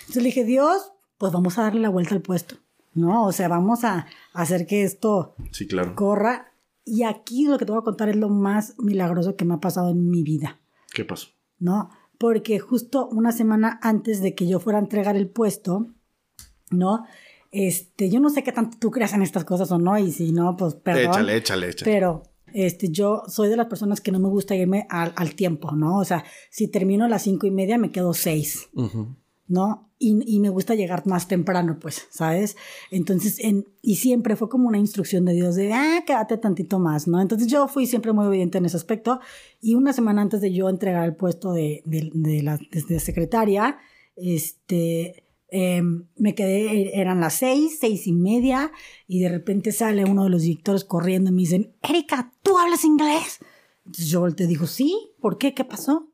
Entonces le dije, Dios, pues vamos a darle la vuelta al puesto, ¿no? O sea, vamos a hacer que esto sí, claro. corra. Y aquí lo que te voy a contar es lo más milagroso que me ha pasado en mi vida. ¿Qué pasó? ¿No? Porque justo una semana antes de que yo fuera a entregar el puesto, ¿no? Este, yo no sé qué tanto tú creas en estas cosas o no, y si no, pues perdón. Échale, échale, échale. Pero este, yo soy de las personas que no me gusta irme al, al tiempo, ¿no? O sea, si termino a las cinco y media, me quedo seis, ¿no? Y, y, me gusta llegar más temprano, pues, ¿sabes? Entonces, en, y siempre fue como una instrucción de Dios de, ah, quédate tantito más, ¿no? Entonces yo fui siempre muy obediente en ese aspecto. Y una semana antes de yo entregar el puesto de, de, de la de secretaria, este, Em, me quedé, eran las seis, seis y media, y de repente sale uno de los directores corriendo y me dicen, Erika, ¿tú hablas inglés? Entonces yo te digo, sí, ¿por qué? ¿Qué pasó?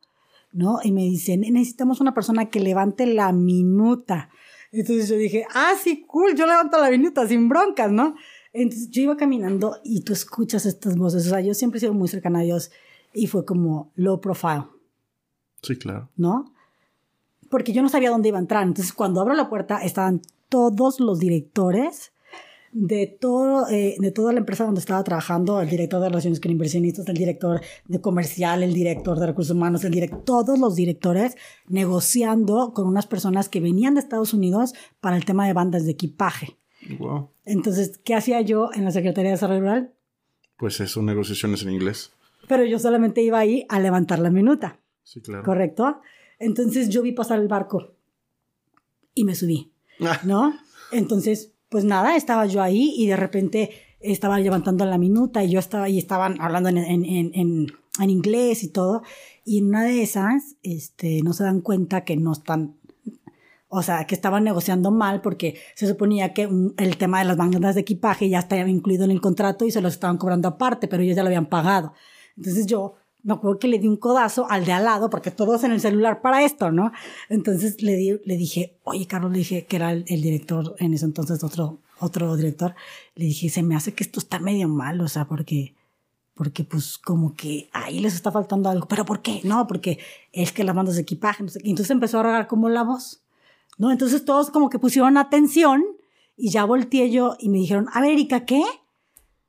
¿No? Y me dicen, necesitamos una persona que levante la minuta. Entonces yo dije, ah, sí, cool, yo levanto la minuta sin broncas, ¿no? Entonces yo iba caminando y tú escuchas estas voces. O sea, yo siempre he sido muy cercana a Dios y fue como low profile. Sí, claro. ¿No? porque yo no sabía dónde iba a entrar. Entonces, cuando abro la puerta, estaban todos los directores de, todo, eh, de toda la empresa donde estaba trabajando, el director de relaciones con inversionistas, el director de comercial, el director de recursos humanos, el director, todos los directores negociando con unas personas que venían de Estados Unidos para el tema de bandas de equipaje. Wow. Entonces, ¿qué hacía yo en la Secretaría de Desarrollo Rural? Pues eso, negociaciones en inglés. Pero yo solamente iba ahí a levantar la minuta. Sí, claro. ¿Correcto? Entonces yo vi pasar el barco y me subí, ah. ¿no? Entonces, pues nada, estaba yo ahí y de repente estaba levantando la minuta y yo estaba y estaban hablando en, inglés y todo. Y en una de esas, este, no se dan cuenta que no están o sea, que estaban negociando mal porque se suponía que el tema de las bandas de equipaje ya estaba incluido en el contrato y se los estaban cobrando aparte, pero ellos ya lo habían pagado. Entonces yo me acuerdo que le di un codazo al de al lado, porque todos en el celular para esto, ¿no? Entonces le, di, le dije, oye, Carlos, le dije que era el, director, en ese entonces otro, otro director, le dije, se me hace que esto está medio mal, o sea, porque, porque pues como que ahí les está faltando algo, pero ¿por qué? No, porque es que las bandas de equipaje, no sé qué. Entonces empezó a regar como la voz, ¿no? Entonces todos como que pusieron atención y ya volteé yo y me dijeron, a ¿qué?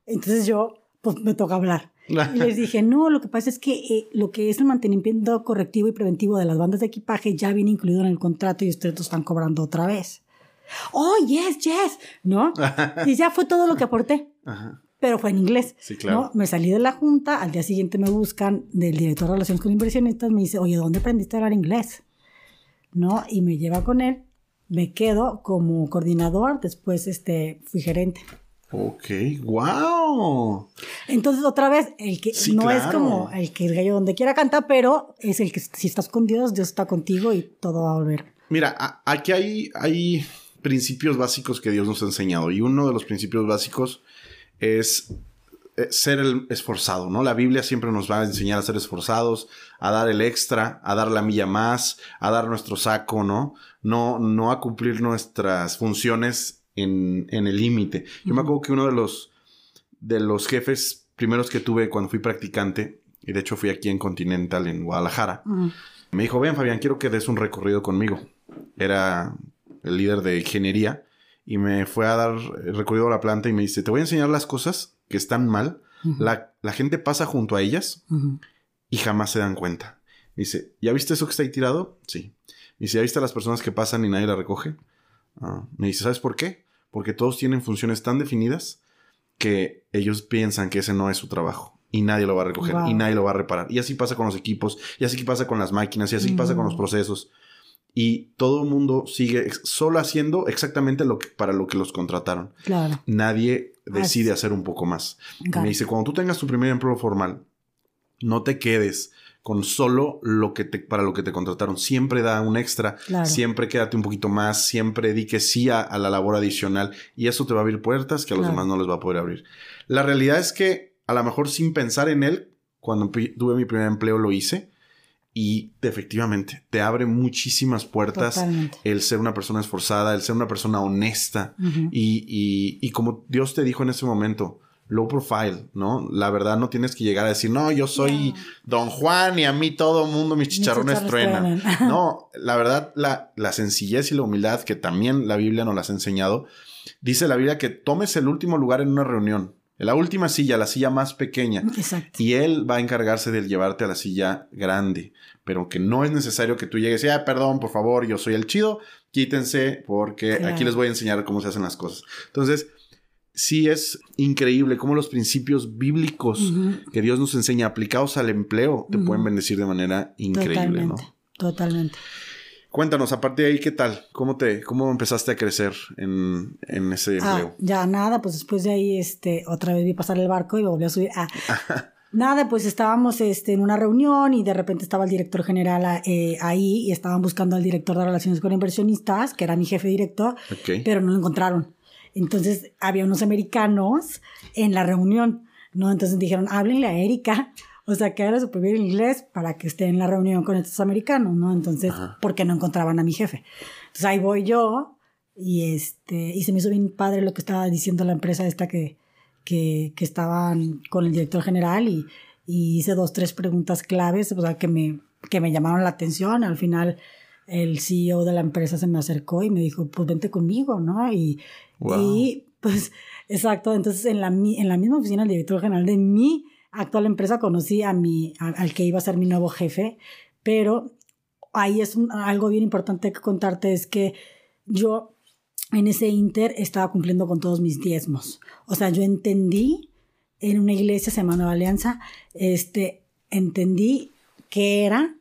Entonces yo, pues me toca hablar. [laughs] Y les dije, no, lo que pasa es que eh, lo que es el mantenimiento correctivo y preventivo de las bandas de equipaje ya viene incluido en el contrato y ustedes lo están cobrando otra vez. Oh, yes, yes, ¿no? [laughs] y ya fue todo lo que aporté. Pero fue en inglés. Sí, claro. Me salí de la junta, al día siguiente me buscan del director de relaciones con inversionistas, me dice, oye, ¿dónde aprendiste a hablar inglés? ¿No? Y me lleva con él, me quedo como coordinador, después este, fui gerente. Ok, wow. Entonces, otra vez, el que no es como el que el gallo donde quiera canta, pero es el que si estás con Dios, Dios está contigo y todo va a volver. Mira, aquí hay, hay principios básicos que Dios nos ha enseñado y uno de los principios básicos es eh, ser el esforzado, ¿no? La Biblia siempre nos va a enseñar a ser esforzados, a dar el extra, a dar la milla más, a dar nuestro saco, ¿no? No, no a cumplir nuestras funciones en, el límite. Yo me acuerdo que uno de los, de los jefes primeros que tuve cuando fui practicante, y de hecho fui aquí en Continental, en Guadalajara, me dijo, ven Fabián, quiero que des un recorrido conmigo. Era el líder de ingeniería y me fue a dar el recorrido a la planta y me dice, te voy a enseñar las cosas que están mal. la, gente pasa junto a ellas y jamás se dan cuenta. dice, ¿ya viste eso que está ahí tirado? Sí. dice, ¿ya viste a las personas que pasan y nadie la recoge? Ah, me dice, ¿sabes por qué? Porque todos tienen funciones tan definidas que ellos piensan que ese no es su trabajo y nadie lo va a recoger y nadie lo va a reparar. Y así pasa con los equipos, y así pasa con las máquinas, y así pasa con los procesos. Y todo el mundo sigue solo haciendo exactamente lo que, para lo que los contrataron. Claro. Nadie decide hacer un poco más. Me dice, cuando tú tengas tu primer empleo formal, no te quedes con solo lo que te, para lo que te contrataron. Siempre da un extra, siempre quédate un poquito más, siempre di que sí a, la labor adicional y eso te va a abrir puertas que a los demás no les va a poder abrir. La realidad es que a lo mejor sin pensar en él, cuando tuve mi primer empleo lo hice. Y efectivamente, te abre muchísimas puertas el ser una persona esforzada, el ser una persona honesta. y, y, como Dios te dijo en ese momento, low profile, ¿no? La verdad no tienes que llegar a decir, no, yo soy Don Juan y a mí todo el mundo mis chicharrones, truenan. [laughs] no, la verdad, la, la sencillez y la humildad que también la Biblia nos las ha enseñado, dice la Biblia que tomes el último lugar en una reunión la última silla, la silla más pequeña. Exacto. Y él va a encargarse de llevarte a la silla grande. Pero que no es necesario que tú llegues y, ah, perdón, por favor, yo soy el chido, quítense porque aquí les voy a enseñar cómo se hacen las cosas. Entonces, sí es increíble cómo los principios bíblicos que Dios nos enseña aplicados al empleo te pueden bendecir de manera increíble, ¿no? Totalmente. Cuéntanos, a partir de ahí, ¿qué tal? ¿Cómo te, cómo empezaste a crecer en, ese ah, empleo? ya nada, pues después de ahí, este, otra vez vi pasar el barco y me volví a subir. Ah, [laughs] nada, pues estábamos este, en una reunión y de repente estaba el director general eh, ahí y estaban buscando al director de relaciones con inversionistas, que era mi jefe directo, pero no lo encontraron. Entonces había unos americanos en la reunión, ¿no? Entonces dijeron, háblenle a Erika o sea, que era su primer inglés para que esté en la reunión con estos americanos, ¿no? Entonces, porque no encontraban a mi jefe. Entonces ahí voy yo y este, y se me hizo bien padre lo que estaba diciendo la empresa esta que, que, que estaban con el director general y, y, hice dos, tres preguntas claves, o sea, que me, que me llamaron la atención. Al final, el CEO de la empresa se me acercó y me dijo, pues vente conmigo, ¿no? Y, y pues, [laughs] exacto, entonces en la, en la misma oficina el director general de mi actual empresa conocí a mi, al que iba a ser mi nuevo jefe, pero ahí es algo bien importante que contarte, es que yo en ese inter estaba cumpliendo con todos mis diezmos. O sea, yo entendí en una iglesia, se llama Nueva Alianza, este, entendí que era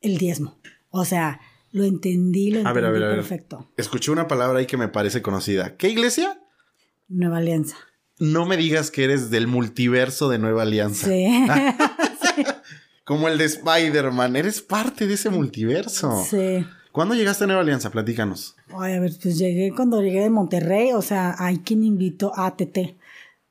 el diezmo. O sea, lo entendí, lo entendí a ver, a ver, perfecto. Escuché una palabra ahí que me parece conocida. ¿Qué iglesia? Nueva Alianza. No me digas que eres del multiverso de Nueva Alianza. [laughs] Sí. Como el de Spider-Man. Eres parte de ese multiverso. Sí. ¿Cuándo llegaste a Nueva Alianza? Platícanos. Ay, a ver, pues llegué cuando llegué de Monterrey. O sea, hay quien invitó a TT.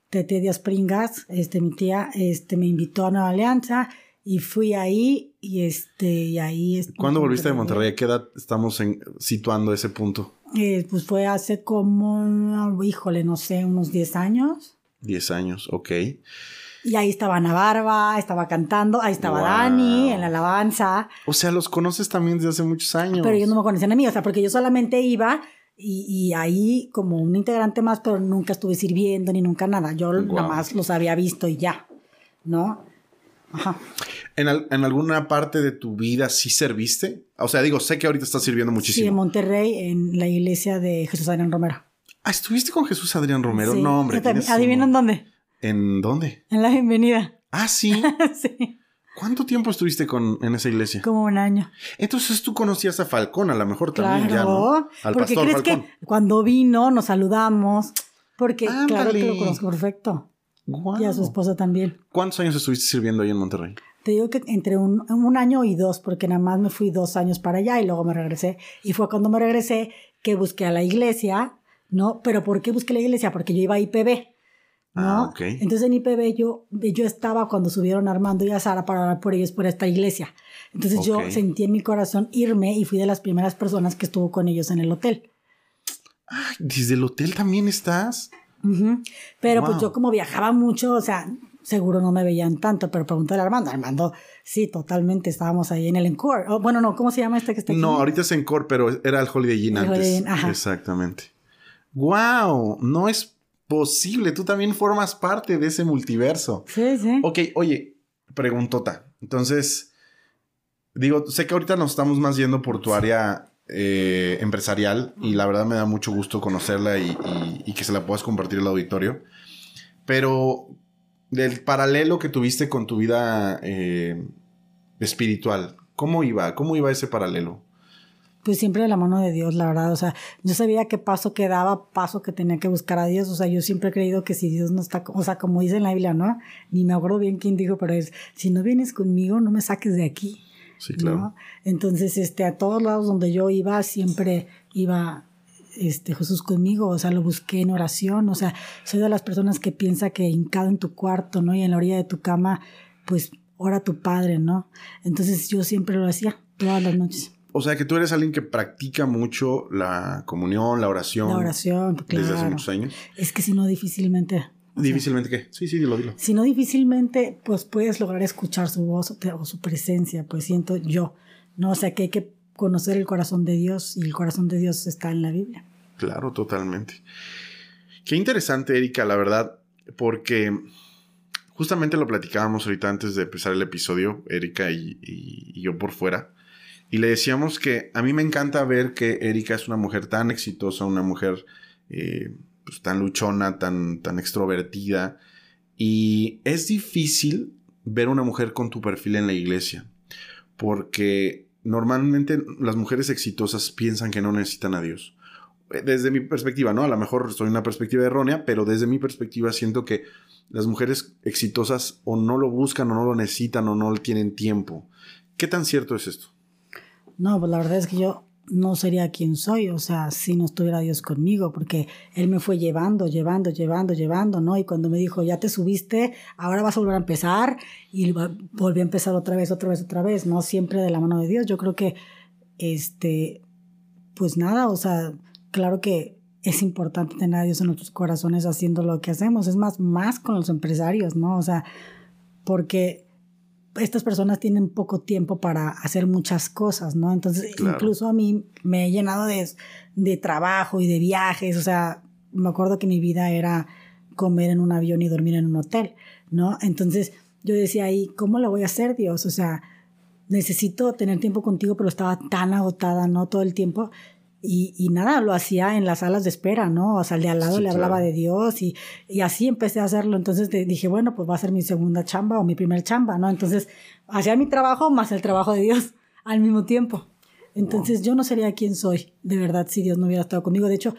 TT Díaz Pringas, este, mi tía, este, me invitó a Nueva Alianza y fui ahí y este, y ahí... ¿Cuándo volviste de Monterrey? ¿A qué edad estamos situando ese punto? Eh, pues fue hace como, híjole, no sé, unos 10 años. 10 años, ok. Y ahí estaba Ana Barba, estaba cantando, ahí estaba Dani en la alabanza. O sea, los conoces también desde hace muchos años. Pero ellos no me conocían a mí, o sea, porque yo solamente iba y, y ahí como un integrante más, pero nunca estuve sirviendo ni nunca nada. Yo nada más los había visto y ya, ¿no? Ajá. ¿En, alguna parte de tu vida sí serviste? O sea, digo, sé que ahorita estás sirviendo muchísimo. Sí, en Monterrey, en la iglesia de Jesús Adrián Romero. Ah, ¿estuviste con Jesús Adrián Romero? No, hombre. ¿Adivinan dónde? ¿En dónde? En la bienvenida. Ah, sí. [laughs] sí. ¿Cuánto tiempo estuviste con, en esa iglesia? Como un año. Entonces tú conocías a Falcón, a lo mejor también ya, ¿no? Al porque crees que cuando vino nos saludamos, porque claro que lo conozco perfecto. Y a su esposa también. ¿Cuántos años estuviste sirviendo ahí en Monterrey? Te digo que entre un, un, año y dos, porque nada más me fui dos años para allá y luego me regresé. Y fue cuando me regresé que busqué a la iglesia, ¿no? Pero ¿por qué busqué la iglesia? Porque yo iba a IPB, ¿no? Ah, Entonces en IPB yo, yo estaba cuando subieron Armando y a Sara para hablar por ellos por esta iglesia. Entonces yo sentí en mi corazón irme y fui de las primeras personas que estuvo con ellos en el hotel. Ay, ¿desde el hotel también estás? Pero pues yo como viajaba mucho, o sea, seguro no me veían tanto, pero pregúntale a Armando. Armando, sí, totalmente, estábamos ahí en el Encore. Oh, bueno, no, ¿cómo se llama este que está aquí? No, ahorita es Encore, pero era el Holiday Inn antes. Exactamente. ¡Wow! No es posible, tú también formas parte de ese multiverso. Sí, sí. Ok, oye, preguntota. Entonces, digo, sé que ahorita nos estamos más yendo por tu área eh, empresarial y la verdad me da mucho gusto conocerla y, que se la puedas compartir al auditorio. Pero del paralelo que tuviste con tu vida eh, espiritual, ¿cómo iba? ¿Cómo iba ese paralelo? Pues siempre de la mano de Dios, la verdad. O sea, yo sabía qué paso que daba, paso que tenía que buscar a Dios. O sea, yo siempre he creído que si Dios no está, o sea, como dice en la Biblia, ¿no? Ni me acuerdo bien quién dijo, pero es, si no vienes conmigo, no me saques de aquí. Sí, claro. Entonces, este, a todos lados donde yo iba, siempre iba este, Jesús conmigo, o sea, lo busqué en oración, o sea, soy de las personas que piensa que hincado en tu cuarto, ¿no? Y en la orilla de tu cama, pues ora tu padre, ¿no? Entonces yo siempre lo hacía, todas las noches. O sea, que tú eres alguien que practica mucho la comunión, la oración. La oración, claro. Desde hace muchos años. Es que si no, difícilmente. ¿Difícilmente qué? Sí, sí, dilo, dilo. Si no, difícilmente, pues puedes lograr escuchar su voz o su presencia, pues siento yo, ¿no? O sea, que hay que conocer el corazón de Dios y el corazón de Dios está en la Biblia. Claro, totalmente. Qué interesante, Erika, la verdad, porque justamente lo platicábamos ahorita antes de empezar el episodio, Erika y, yo por fuera, y le decíamos que a mí me encanta ver que Erika es una mujer tan exitosa, una mujer eh, pues, tan luchona, tan, tan extrovertida, y es difícil ver una mujer con tu perfil en la iglesia, porque normalmente las mujeres exitosas piensan que no necesitan a Dios. Eh, desde mi perspectiva, ¿no? A lo mejor soy una perspectiva errónea, pero desde mi perspectiva siento que las mujeres exitosas o no lo buscan o no lo necesitan o no tienen tiempo. ¿Qué tan cierto es esto? No, pues la verdad es que yo no sería quien soy, o sea, si no estuviera Dios conmigo, porque Él me fue llevando, llevando, llevando, llevando, ¿no? Y cuando me dijo, ya te subiste, ahora vas a volver a empezar, y volví a empezar otra vez, otra vez, otra vez, ¿no? Siempre de la mano de Dios. Yo creo que, este, pues nada, o sea, claro que es importante tener a Dios en nuestros corazones haciendo lo que hacemos, es más, más con los empresarios, ¿no? O sea, porque estas personas tienen poco tiempo para hacer muchas cosas, ¿no? Entonces, incluso a mí me he llenado de, de, trabajo y de viajes, o sea, me acuerdo que mi vida era comer en un avión y dormir en un hotel, ¿no? Entonces, yo decía ahí, ¿cómo lo voy a hacer, Dios? O sea, necesito tener tiempo contigo, pero estaba tan agotada, ¿no? Todo el tiempo. Y, y, nada, lo hacía en las salas de espera, ¿no? O sea, al de al lado le hablaba de Dios y, y, así empecé a hacerlo. Entonces dije, bueno, pues va a ser mi segunda chamba o mi primer chamba, ¿no? Entonces hacía mi trabajo más el trabajo de Dios [laughs] al mismo tiempo. Entonces yo no sería quien soy, de verdad, si Dios no hubiera estado conmigo. De hecho,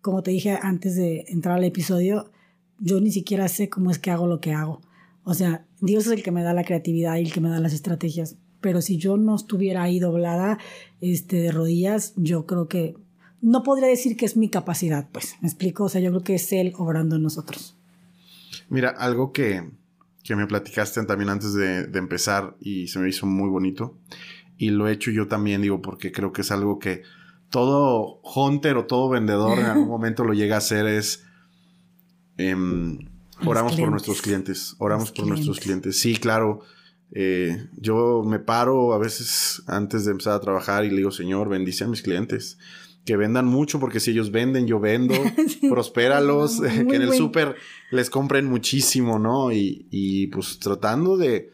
como te dije antes de entrar al episodio, yo ni siquiera sé cómo es que hago lo que hago. O sea, Dios es el que me da la creatividad y el que me da las estrategias pero si yo no estuviera ahí doblada este, de rodillas, yo creo que no podría decir que es mi capacidad, pues, ¿me explico? O sea, yo creo que es Él obrando en nosotros. Mira, algo que, que me platicaste también antes de, de, empezar y se me hizo muy bonito, y lo he hecho yo también, digo, porque creo que es algo que todo hunter o todo vendedor en algún [laughs] momento lo llega a hacer es... Em, oramos por nuestros clientes, oramos por nuestros clientes. Sí, claro eh, yo me paro a veces antes de empezar a trabajar y le digo, Señor, bendice a mis clientes. Que vendan mucho, porque si ellos venden, yo vendo. [laughs] Prospéralos. [laughs] que en el súper les compren muchísimo, ¿no? Y, pues tratando de,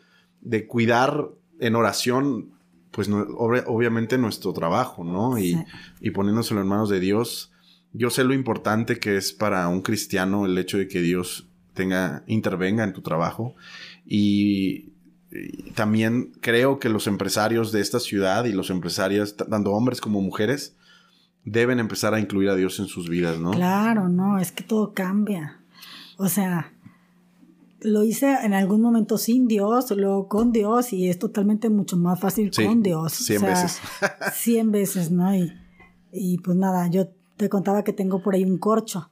cuidar en oración, pues obviamente nuestro trabajo, ¿no? Y, y poniéndoselo en manos de Dios. Yo sé lo importante que es para un cristiano el hecho de que Dios tenga, intervenga en tu trabajo. Y también creo que los empresarios de esta ciudad y los empresarios, tanto hombres como mujeres, deben empezar a incluir a Dios en sus vidas, ¿no? Claro, no, es que todo cambia. O sea, lo hice en algún momento sin Dios, luego con Dios, y es totalmente mucho más fácil con Dios. Cien veces. [laughs] cien veces, ¿no? Y, y, pues nada, yo te contaba que tengo por ahí un corcho,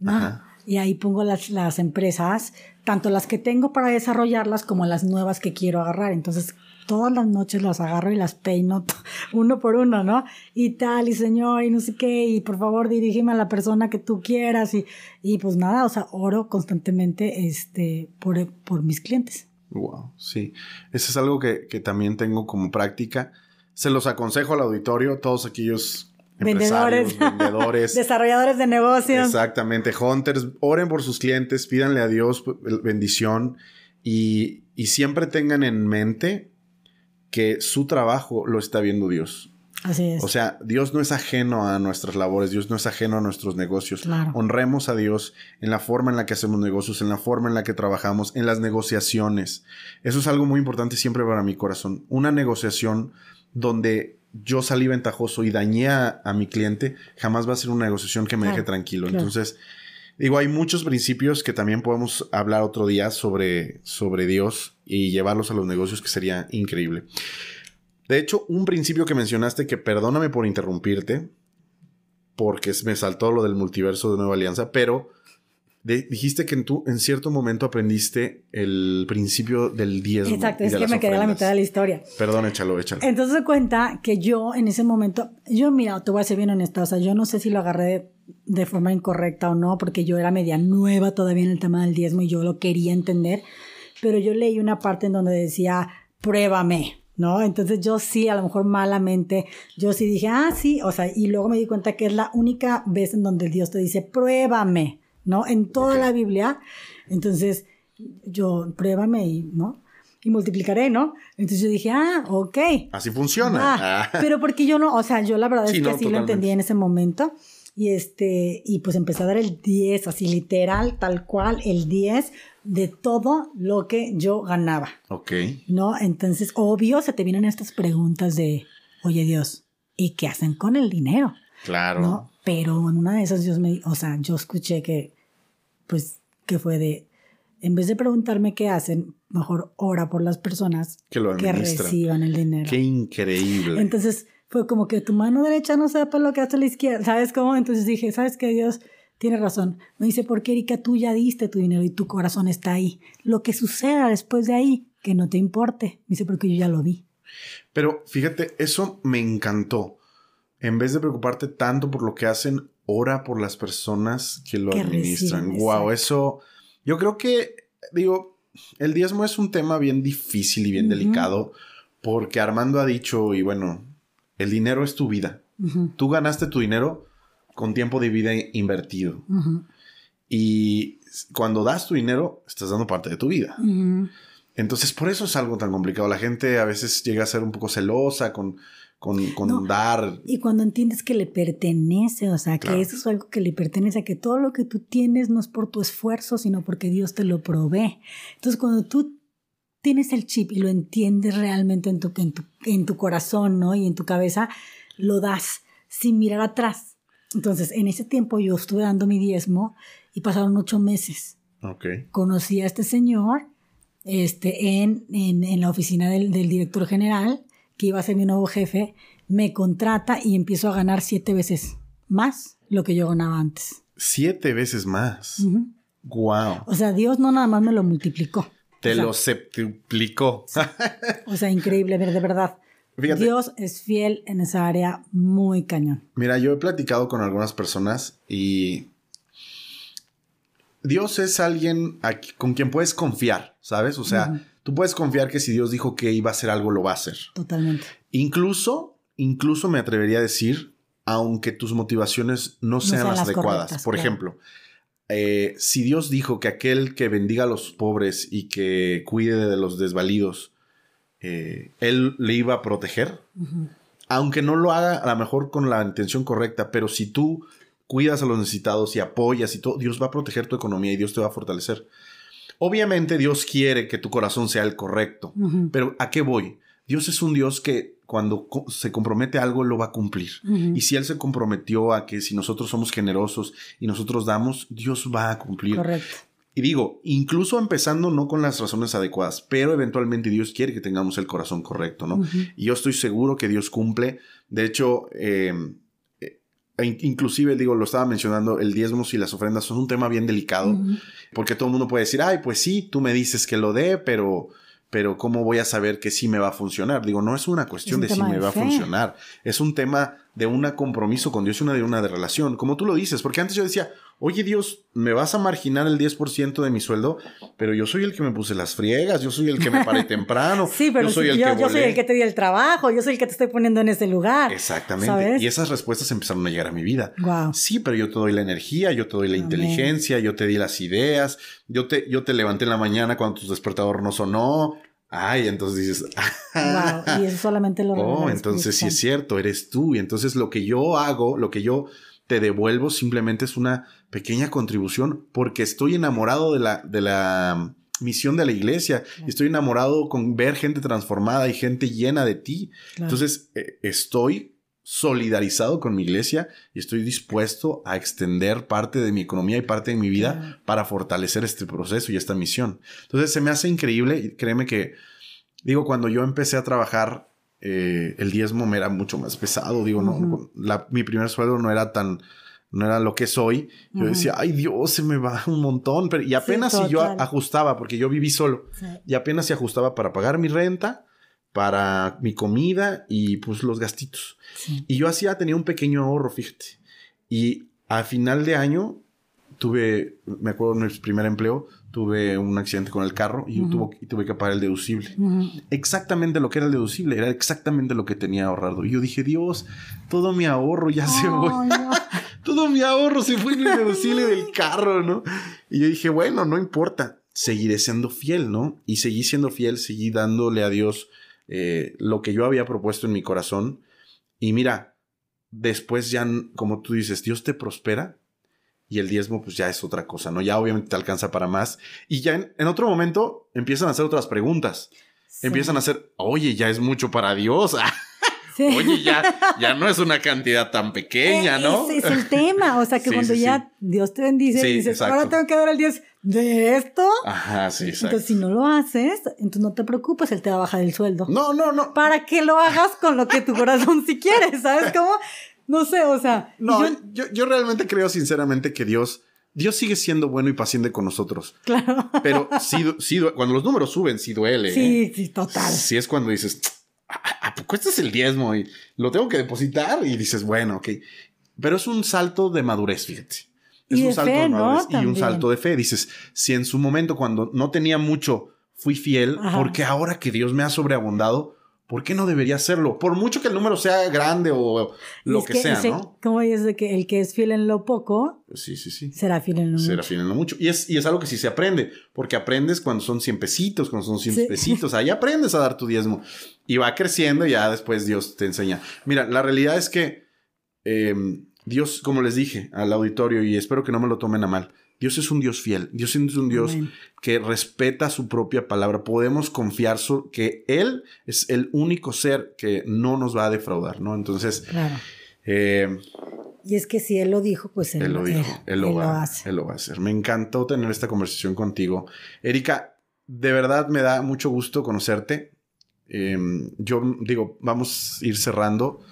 ¿no? Y ahí pongo las, las empresas tanto las que tengo para desarrollarlas como las nuevas que quiero agarrar. Entonces, todas las noches las agarro y las peino [laughs] uno por uno, ¿no? Y tal, y señor, y no sé qué, y por favor dirígeme a la persona que tú quieras, y, y pues nada, o sea, oro constantemente este, por, por mis clientes. Wow, sí. Eso es algo que, que también tengo como práctica. Se los aconsejo al auditorio, todos aquellos vendedores, vendedores [laughs] desarrolladores de negocios. Exactamente, hunters, oren por sus clientes, pídanle a Dios bendición y, y siempre tengan en mente que su trabajo lo está viendo Dios. Así es. O sea, Dios no es ajeno a nuestras labores, Dios no es ajeno a nuestros negocios. Claro. Honremos a Dios en la forma en la que hacemos negocios, en la forma en la que trabajamos, en las negociaciones. Eso es algo muy importante siempre para mi corazón. Una negociación donde yo salí ventajoso y dañé a, a mi cliente, jamás va a ser una negociación que me Claro, deje tranquilo. claro. Entonces, digo, hay muchos principios que también podemos hablar otro día sobre, sobre Dios y llevarlos a los negocios, que sería increíble. De hecho, un principio que mencionaste, que perdóname por interrumpirte, porque me saltó lo del multiverso de Nueva Alianza, pero de- dijiste que en, tu, en cierto momento aprendiste el principio del diezmo. Exacto, es que me quedé a la mitad de la historia. Perdón, échalo, échalo. Entonces se cuenta que yo en ese momento, yo mira, te voy a ser bien honesta, o sea, yo no sé si lo agarré de, de forma incorrecta o no, porque yo era media nueva todavía en el tema del diezmo y yo lo quería entender, pero yo leí una parte en donde decía, pruébame, ¿no? Entonces yo sí, a lo mejor malamente, yo sí dije, ah, sí, o sea, y luego me di cuenta que es la única vez en donde Dios te dice, pruébame, ¿no? En toda la Biblia, entonces yo, pruébame y, ¿no? Y multiplicaré, ¿no? Entonces yo dije, ah, ok. Así funciona. Ah, Ah. pero porque yo no, o sea, yo la verdad Sí, es que no, así lo entendí en ese momento. Y este, y pues empecé a dar el 10, así literal, tal cual, el 10 de todo lo que yo ganaba, Ok. ¿no? Entonces, obvio, se te vienen estas preguntas de, oye Dios, ¿y qué hacen con el dinero? Claro. ¿No? Pero en una de esas Dios me, o sea, yo escuché que, pues, que fue de, en vez de preguntarme qué hacen, mejor ora por las personas Que lo que reciban el dinero. Qué increíble. Entonces fue como que tu mano derecha no sepa lo que hace la izquierda, ¿sabes cómo? Entonces dije, ¿sabes qué? Dios tiene razón. Me dice, porque Erika, tú ya diste tu dinero y tu corazón está ahí. Lo que suceda después de ahí, que no te importe. Me dice, porque yo ya lo vi. Pero fíjate, eso me encantó. En vez de preocuparte tanto por lo que hacen, ora por las personas que lo Que administran. reciben, wow, exacto. eso. Yo creo que, digo, el diezmo es un tema bien difícil y bien delicado porque Armando ha dicho, y bueno, el dinero es tu vida. Tú ganaste tu dinero con tiempo de vida invertido. Y cuando das tu dinero, estás dando parte de tu vida. Entonces, por eso es algo tan complicado. La gente a veces llega a ser un poco celosa con, con, con No. dar. Y cuando entiendes que le pertenece, o sea, que eso es algo que le pertenece, que todo lo que tú tienes no es por tu esfuerzo, sino porque Dios te lo provee. Entonces, cuando tú tienes el chip y lo entiendes realmente en tu, en tu, en tu corazón, ¿no? Y en tu cabeza, lo das sin mirar atrás. Entonces, en ese tiempo yo estuve dando mi diezmo y pasaron ocho meses. Ok. Conocí a este señor este, en, en, en la oficina del, del director general, que iba a ser mi nuevo jefe, me contrata y empiezo a ganar siete veces más lo que yo ganaba antes. Siete veces más. Ujú. Wow. O sea, Dios no nada más me lo multiplicó. Te o sea, lo septuplicó. O sea, increíble, de verdad. Fíjate. Dios es fiel en esa área muy cañón. Mira, yo he platicado con algunas personas y Dios es alguien con quien puedes confiar, ¿sabes? O sea. Tú puedes confiar que si Dios dijo que iba a hacer algo, lo va a hacer. Totalmente. Incluso, incluso me atrevería a decir, aunque tus motivaciones no sean, sean las, las adecuadas. correctas, Por claro. ejemplo, eh, si Dios dijo que aquel que bendiga a los pobres y que cuide de los desvalidos, eh, Él le iba a proteger, aunque no lo haga a lo mejor con la intención correcta, pero si tú cuidas a los necesitados y apoyas y todo, Dios va a proteger tu economía y Dios te va a fortalecer. Obviamente Dios quiere que tu corazón sea el correcto, pero ¿a qué voy? Dios es un Dios que cuando se compromete a algo lo va a cumplir. Y si Él se comprometió a que si nosotros somos generosos y nosotros damos, Dios va a cumplir. Correcto. Y digo, incluso empezando no con las razones adecuadas, pero eventualmente Dios quiere que tengamos el corazón correcto, ¿no? Y yo estoy seguro que Dios cumple. De hecho, eh, inclusive, digo, lo estaba mencionando, el diezmos y las ofrendas son un tema bien delicado, porque todo el mundo puede decir, ay, pues sí, tú me dices que lo dé, pero, pero ¿cómo voy a saber que sí me va a funcionar? Digo, no es una cuestión Es de si me de va a funcionar, es un tema de un compromiso con Dios y una de una de relación, como tú lo dices, porque antes yo decía, oye Dios, me vas a marginar el 10% de mi sueldo, pero yo soy el que me puse las friegas, yo soy el que me paré [laughs] temprano, Sí, pero yo soy si- el yo, que yo soy volé". el que te di el trabajo, yo soy el que te estoy poniendo en ese lugar. Exactamente. ¿Sabes? Y esas respuestas empezaron a llegar a mi vida. Wow. Sí, pero yo te doy la energía, yo te doy la Amén. inteligencia, yo te di las ideas, yo te, yo te levanté en la mañana cuando tu despertador no sonó. Ay, entonces dices, [laughs] wow, y eso solamente lo Oh, entonces sí es cierto, eres tú. Y entonces lo que yo hago, lo que yo te devuelvo simplemente es una pequeña contribución porque estoy enamorado de la, de la misión de la iglesia. Estoy enamorado con ver gente transformada y gente llena de ti. Entonces, eh, estoy solidarizado con mi iglesia y estoy dispuesto a extender parte de mi economía y parte de mi vida para fortalecer este proceso y esta misión. Entonces, se me hace increíble y créeme que, digo, cuando yo empecé a trabajar, eh, el diezmo me era mucho más pesado. Digo, no, mi primer sueldo no era tan no era lo que soy. Yo decía, ay Dios, se me va [laughs] un montón. Pero, y apenas si yo ajustaba, porque yo viví solo, y apenas se ajustaba para pagar mi renta, para mi comida y pues los gastitos. Y yo hacía, tenía un pequeño ahorro, fíjate. Y a final de año tuve, me acuerdo en mi primer empleo, tuve un accidente con el carro y, tuve, y tuve que pagar el deducible. Exactamente lo que era el deducible, era exactamente lo que tenía ahorrado. Y yo dije, Dios, todo mi ahorro ya se fue. [laughs] todo mi ahorro se fue en el deducible del carro, ¿no? Y yo dije, bueno, no importa, seguiré siendo fiel, ¿no? Y seguí siendo fiel, seguí dándole a Dios eh, lo que yo había propuesto en mi corazón. Y mira, después ya, como tú dices, Dios te prospera y el diezmo pues ya es otra cosa, ¿no? Ya obviamente te alcanza para más. Y ya en, otro momento empiezan a hacer otras preguntas. Empiezan a hacer, oye, ya es mucho para Dios. [laughs] Oye, ya, ya no es una cantidad tan pequeña, ¿no? Ese es el tema. O sea, que [laughs] cuando ya Dios te bendice dices, ahora tengo que dar el Dios de esto. Ajá, sí, exacto. Entonces, si no lo haces, entonces no te preocupes, él te va a bajar el sueldo. No, no, no. Para que lo hagas con lo que tu corazón si quieres, ¿sabes cómo? No sé, o sea. No, yo, yo, realmente creo sinceramente que Dios. Dios sigue siendo bueno y paciente con nosotros. Claro. Pero [laughs] sí, sí, cuando los números suben, sí duele. Sí, ¿eh? sí, total. Sí es cuando dices, ¿a poco este es el diezmo? Y lo tengo que depositar. Y dices, bueno, ok. Pero es un salto de madurez, fíjate. Es un salto de madurez y un salto de fe. Dices, si en su momento, cuando no tenía mucho, fui fiel, porque ahora que Dios me ha sobreabundado, ¿por qué no debería hacerlo? Por mucho que el número sea grande o lo que, sea, ¿no? Como es de que el que es fiel en lo poco, sí, sí, sí. será fiel en lo mucho. Será fiel en lo mucho. Y es, y es algo que sí se aprende, porque aprendes cuando son 100 pesitos, cuando son 100 pesitos, ahí aprendes a dar tu diezmo. Y va creciendo y ya después Dios te enseña. Mira, la realidad es que em, Dios, como les dije al auditorio, y espero que no me lo tomen a mal, Dios es un Dios fiel, Dios es un Dios que respeta su propia palabra. Podemos confiar que Él es el único ser que no nos va a defraudar, ¿no? Entonces, claro. Eh, y es que si Él lo dijo, pues Él, lo dijo, él, lo, va, Él lo va a hacer. Me encantó tener esta conversación contigo. Erika, de verdad me da mucho gusto conocerte. Em, yo digo, vamos a ir cerrando.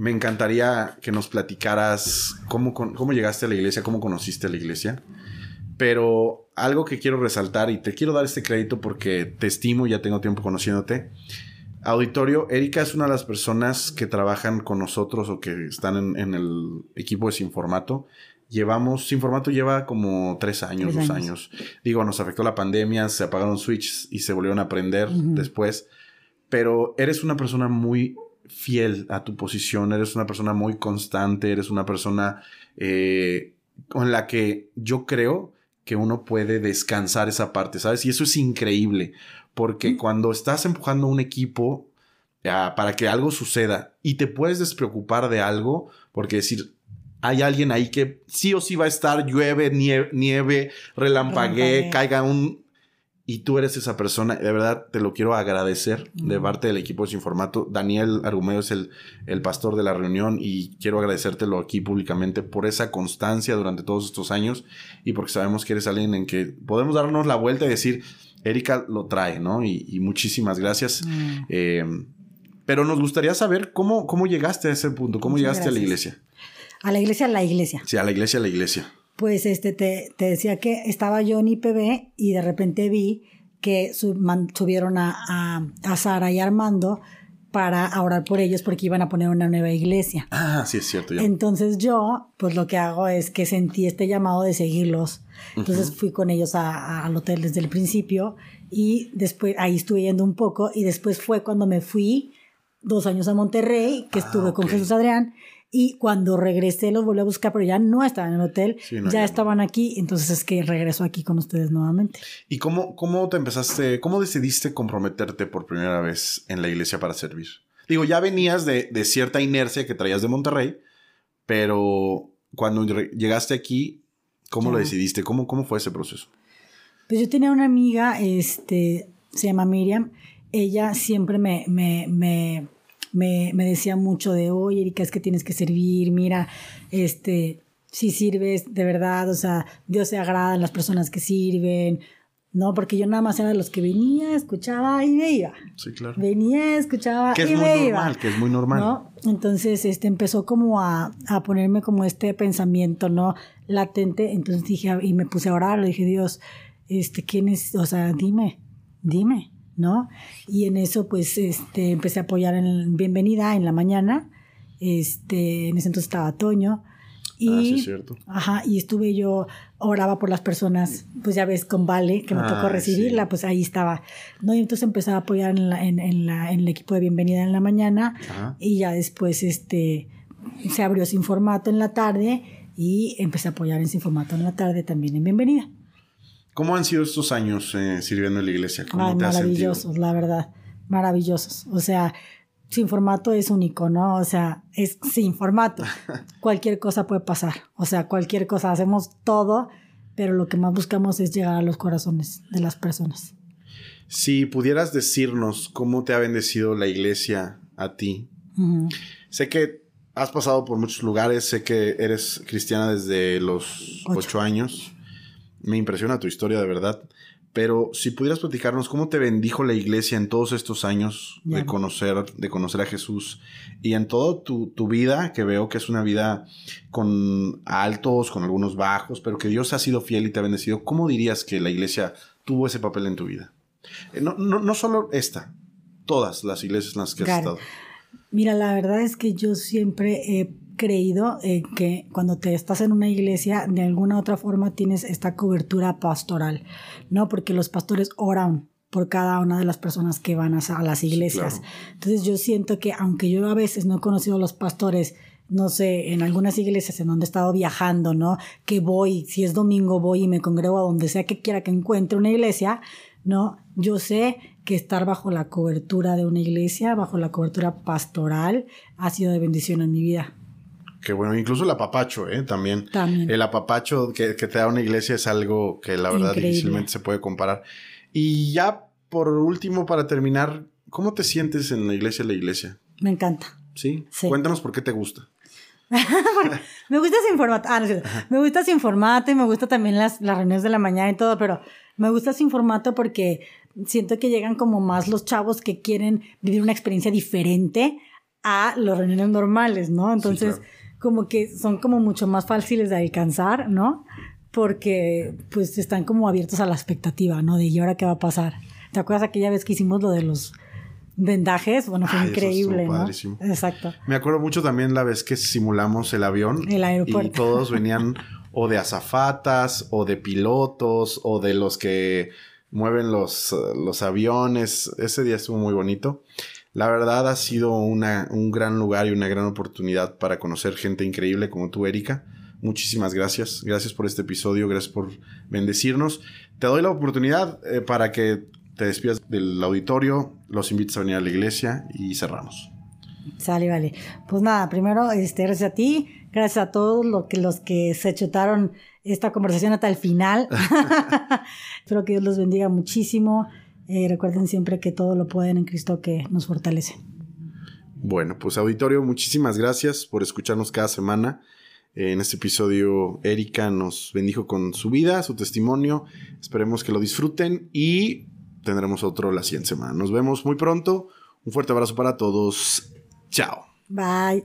Me encantaría que nos platicaras cómo, cómo llegaste a la iglesia, cómo conociste a la iglesia. Pero algo que quiero resaltar y te quiero dar este crédito porque te estimo, ya tengo tiempo conociéndote. Auditorio, Erika es una de las personas que trabajan con nosotros o que están en, el equipo de Sin Formato. Llevamos, Sin Formato lleva como tres años, dos años. Digo, nos afectó la pandemia, se apagaron switches y se volvieron a aprender después. Pero eres una persona muy fiel a tu posición, eres una persona muy constante, eres una persona eh, con la que yo creo que uno puede descansar esa parte, ¿sabes? Y eso es increíble, porque cuando estás empujando un equipo ah, para que algo suceda y te puedes despreocupar de algo, porque decir, hay alguien ahí que sí o sí va a estar, llueve, nieve, nieve relampaguee, caiga un y tú eres esa persona. De verdad, te lo quiero agradecer de parte del equipo de Sin Formato. Daniel Argumedo es el, el pastor de la reunión y quiero agradecértelo aquí públicamente por esa constancia durante todos estos años y porque sabemos que eres alguien en que podemos darnos la vuelta y decir, Erika lo trae, ¿no? Y, muchísimas gracias. Mm. Eh, pero nos gustaría saber cómo, cómo llegaste a ese punto, cómo llegaste a la iglesia. A la iglesia, a la iglesia. Sí, a la iglesia, a la iglesia pues este, te, te, decía que estaba yo en IPB y de repente vi que subieron a, a, Sara y Armando para orar por ellos porque iban a poner una nueva iglesia. Ah, sí, es cierto. Entonces yo, pues lo que hago es que sentí este llamado de seguirlos. Entonces fui con ellos al hotel desde el principio y después ahí estuve yendo un poco y después fue cuando me fui dos años a Monterrey, que estuve ah, con Jesús Adrián Y cuando regresé los volví a buscar, pero ya no estaban en el hotel, Sí, no, ya, ya no. estaban aquí, entonces es que regreso aquí con ustedes nuevamente. ¿Y cómo, cómo te empezaste, cómo decidiste comprometerte por primera vez en la iglesia para servir? Digo, ya venías de, de cierta inercia que traías de Monterrey, pero cuando llegaste aquí, ¿cómo lo decidiste? ¿Cómo, ¿Cómo fue ese proceso? Pues yo tenía una amiga, este, se llama Miriam, ella siempre me, me, me, me, me decía mucho de, oye, Erika, es que tienes que servir, mira, este, si sirves de verdad, o sea, Dios se agrada en las personas que sirven, ¿no? Porque yo nada más era de los que venía, escuchaba y me iba. Sí, claro. Venía, escuchaba Que es y muy me normal, iba. que es muy normal. ¿no? Entonces, este, empezó como a, a ponerme como este pensamiento, ¿no? Latente. Entonces dije, y me puse a orar, le dije, Dios, este, ¿quién es? O sea, dime, dime, ¿no? Y en eso, pues, este, empecé a apoyar en Bienvenida en la mañana. Este, en ese entonces estaba Toño. Y, Ah, sí, es cierto. Ajá, y estuve yo, oraba por las personas, pues ya ves, con Vale, que me tocó recibirla, sí. pues ahí estaba. ¿no? Y entonces empezaba a apoyar en, la- en, en la- en el equipo de bienvenida en la mañana Ajá. y ya después este, se abrió sin formato en la tarde y empecé a apoyar en sin formato en la tarde también en bienvenida. ¿Cómo han sido estos años eh, sirviendo en la iglesia? ¿Cómo Ay, te has sentido? maravillosos, la verdad, maravillosos. O sea, sin formato es único, ¿no? O sea, es sin formato. [laughs] cualquier cosa puede pasar. O sea, cualquier cosa, hacemos todo, pero lo que más buscamos es llegar a los corazones de las personas. Si pudieras decirnos cómo te ha bendecido la iglesia a ti. Sé que has pasado por muchos lugares, sé que eres cristiana desde los Ocho. ocho años. Me impresiona tu historia de verdad. Pero si pudieras platicarnos cómo te bendijo la iglesia en todos estos años de conocer, de conocer a Jesús y en toda tu, tu vida, que veo que es una vida con altos, con algunos bajos, pero que Dios ha sido fiel y te ha bendecido, ¿cómo dirías que la iglesia tuvo ese papel en tu vida? Eh, No, no, no solo esta, todas las iglesias en las que has estado. Mira, la verdad es que yo siempre he creído eh, que cuando te estás en una iglesia, de alguna u otra forma tienes esta cobertura pastoral, ¿no? Porque los pastores oran por cada una de las personas que van a, a las iglesias. claro. Entonces yo siento que aunque yo a veces no he conocido a los pastores, no sé, en algunas iglesias en donde he estado viajando, ¿no? Que voy, si es domingo voy y me congrego a donde sea que quiera que encuentre una iglesia, ¿no? Yo sé que estar bajo la cobertura de una iglesia, bajo la cobertura pastoral, ha sido de bendición en mi vida. Que bueno, incluso el apapacho, ¿eh? También. También. El apapacho que, que te da una iglesia es algo que la verdad Increíble. difícilmente se puede comparar. Y ya por último, para terminar, ¿cómo te sientes en la iglesia la iglesia? Me encanta. ¿Sí? Sí. Cuéntanos por qué te gusta. [laughs] Me gusta sin formato. Ah, no. Me gusta sin formato y me gusta también las, las reuniones de la mañana y todo, pero me gusta sin formato porque siento que llegan como más los chavos que quieren vivir una experiencia diferente a las reuniones normales, ¿no? Entonces, claro. Como que son como mucho más fáciles de alcanzar, ¿no? Porque pues están como abiertos a la expectativa, ¿no? De ¿y ahora qué va a pasar? ¿Te acuerdas aquella vez que hicimos lo de los vendajes? Bueno, fue Ay, eso increíble, estuvo ¿no? padrísimo. Exacto. Me acuerdo mucho también la vez que simulamos el avión. El aeropuerto. Y todos venían o de azafatas, o de pilotos, o de los que mueven los, los aviones. Ese día estuvo muy bonito. La verdad ha sido una, un gran lugar y una gran oportunidad para conocer gente increíble como tú, Erika. Muchísimas gracias. Gracias por este episodio. Gracias por bendecirnos. Te doy la oportunidad eh, para que te despidas del auditorio. Los invites a venir a la iglesia y cerramos. Sale, vale. Pues nada, primero, este, gracias a ti, gracias a todos lo que, los que se chutaron esta conversación hasta el final. [laughs] [laughs] Espero que Dios los bendiga muchísimo. Eh, recuerden siempre que todo lo pueden en Cristo que nos fortalece. Bueno, pues auditorio, muchísimas gracias por escucharnos cada semana. Eh, En este episodio, Erika nos bendijo con su vida, su testimonio. Esperemos que lo disfruten y tendremos otro la siguiente semana. Nos vemos muy pronto. Un fuerte abrazo para todos. Chao. Bye.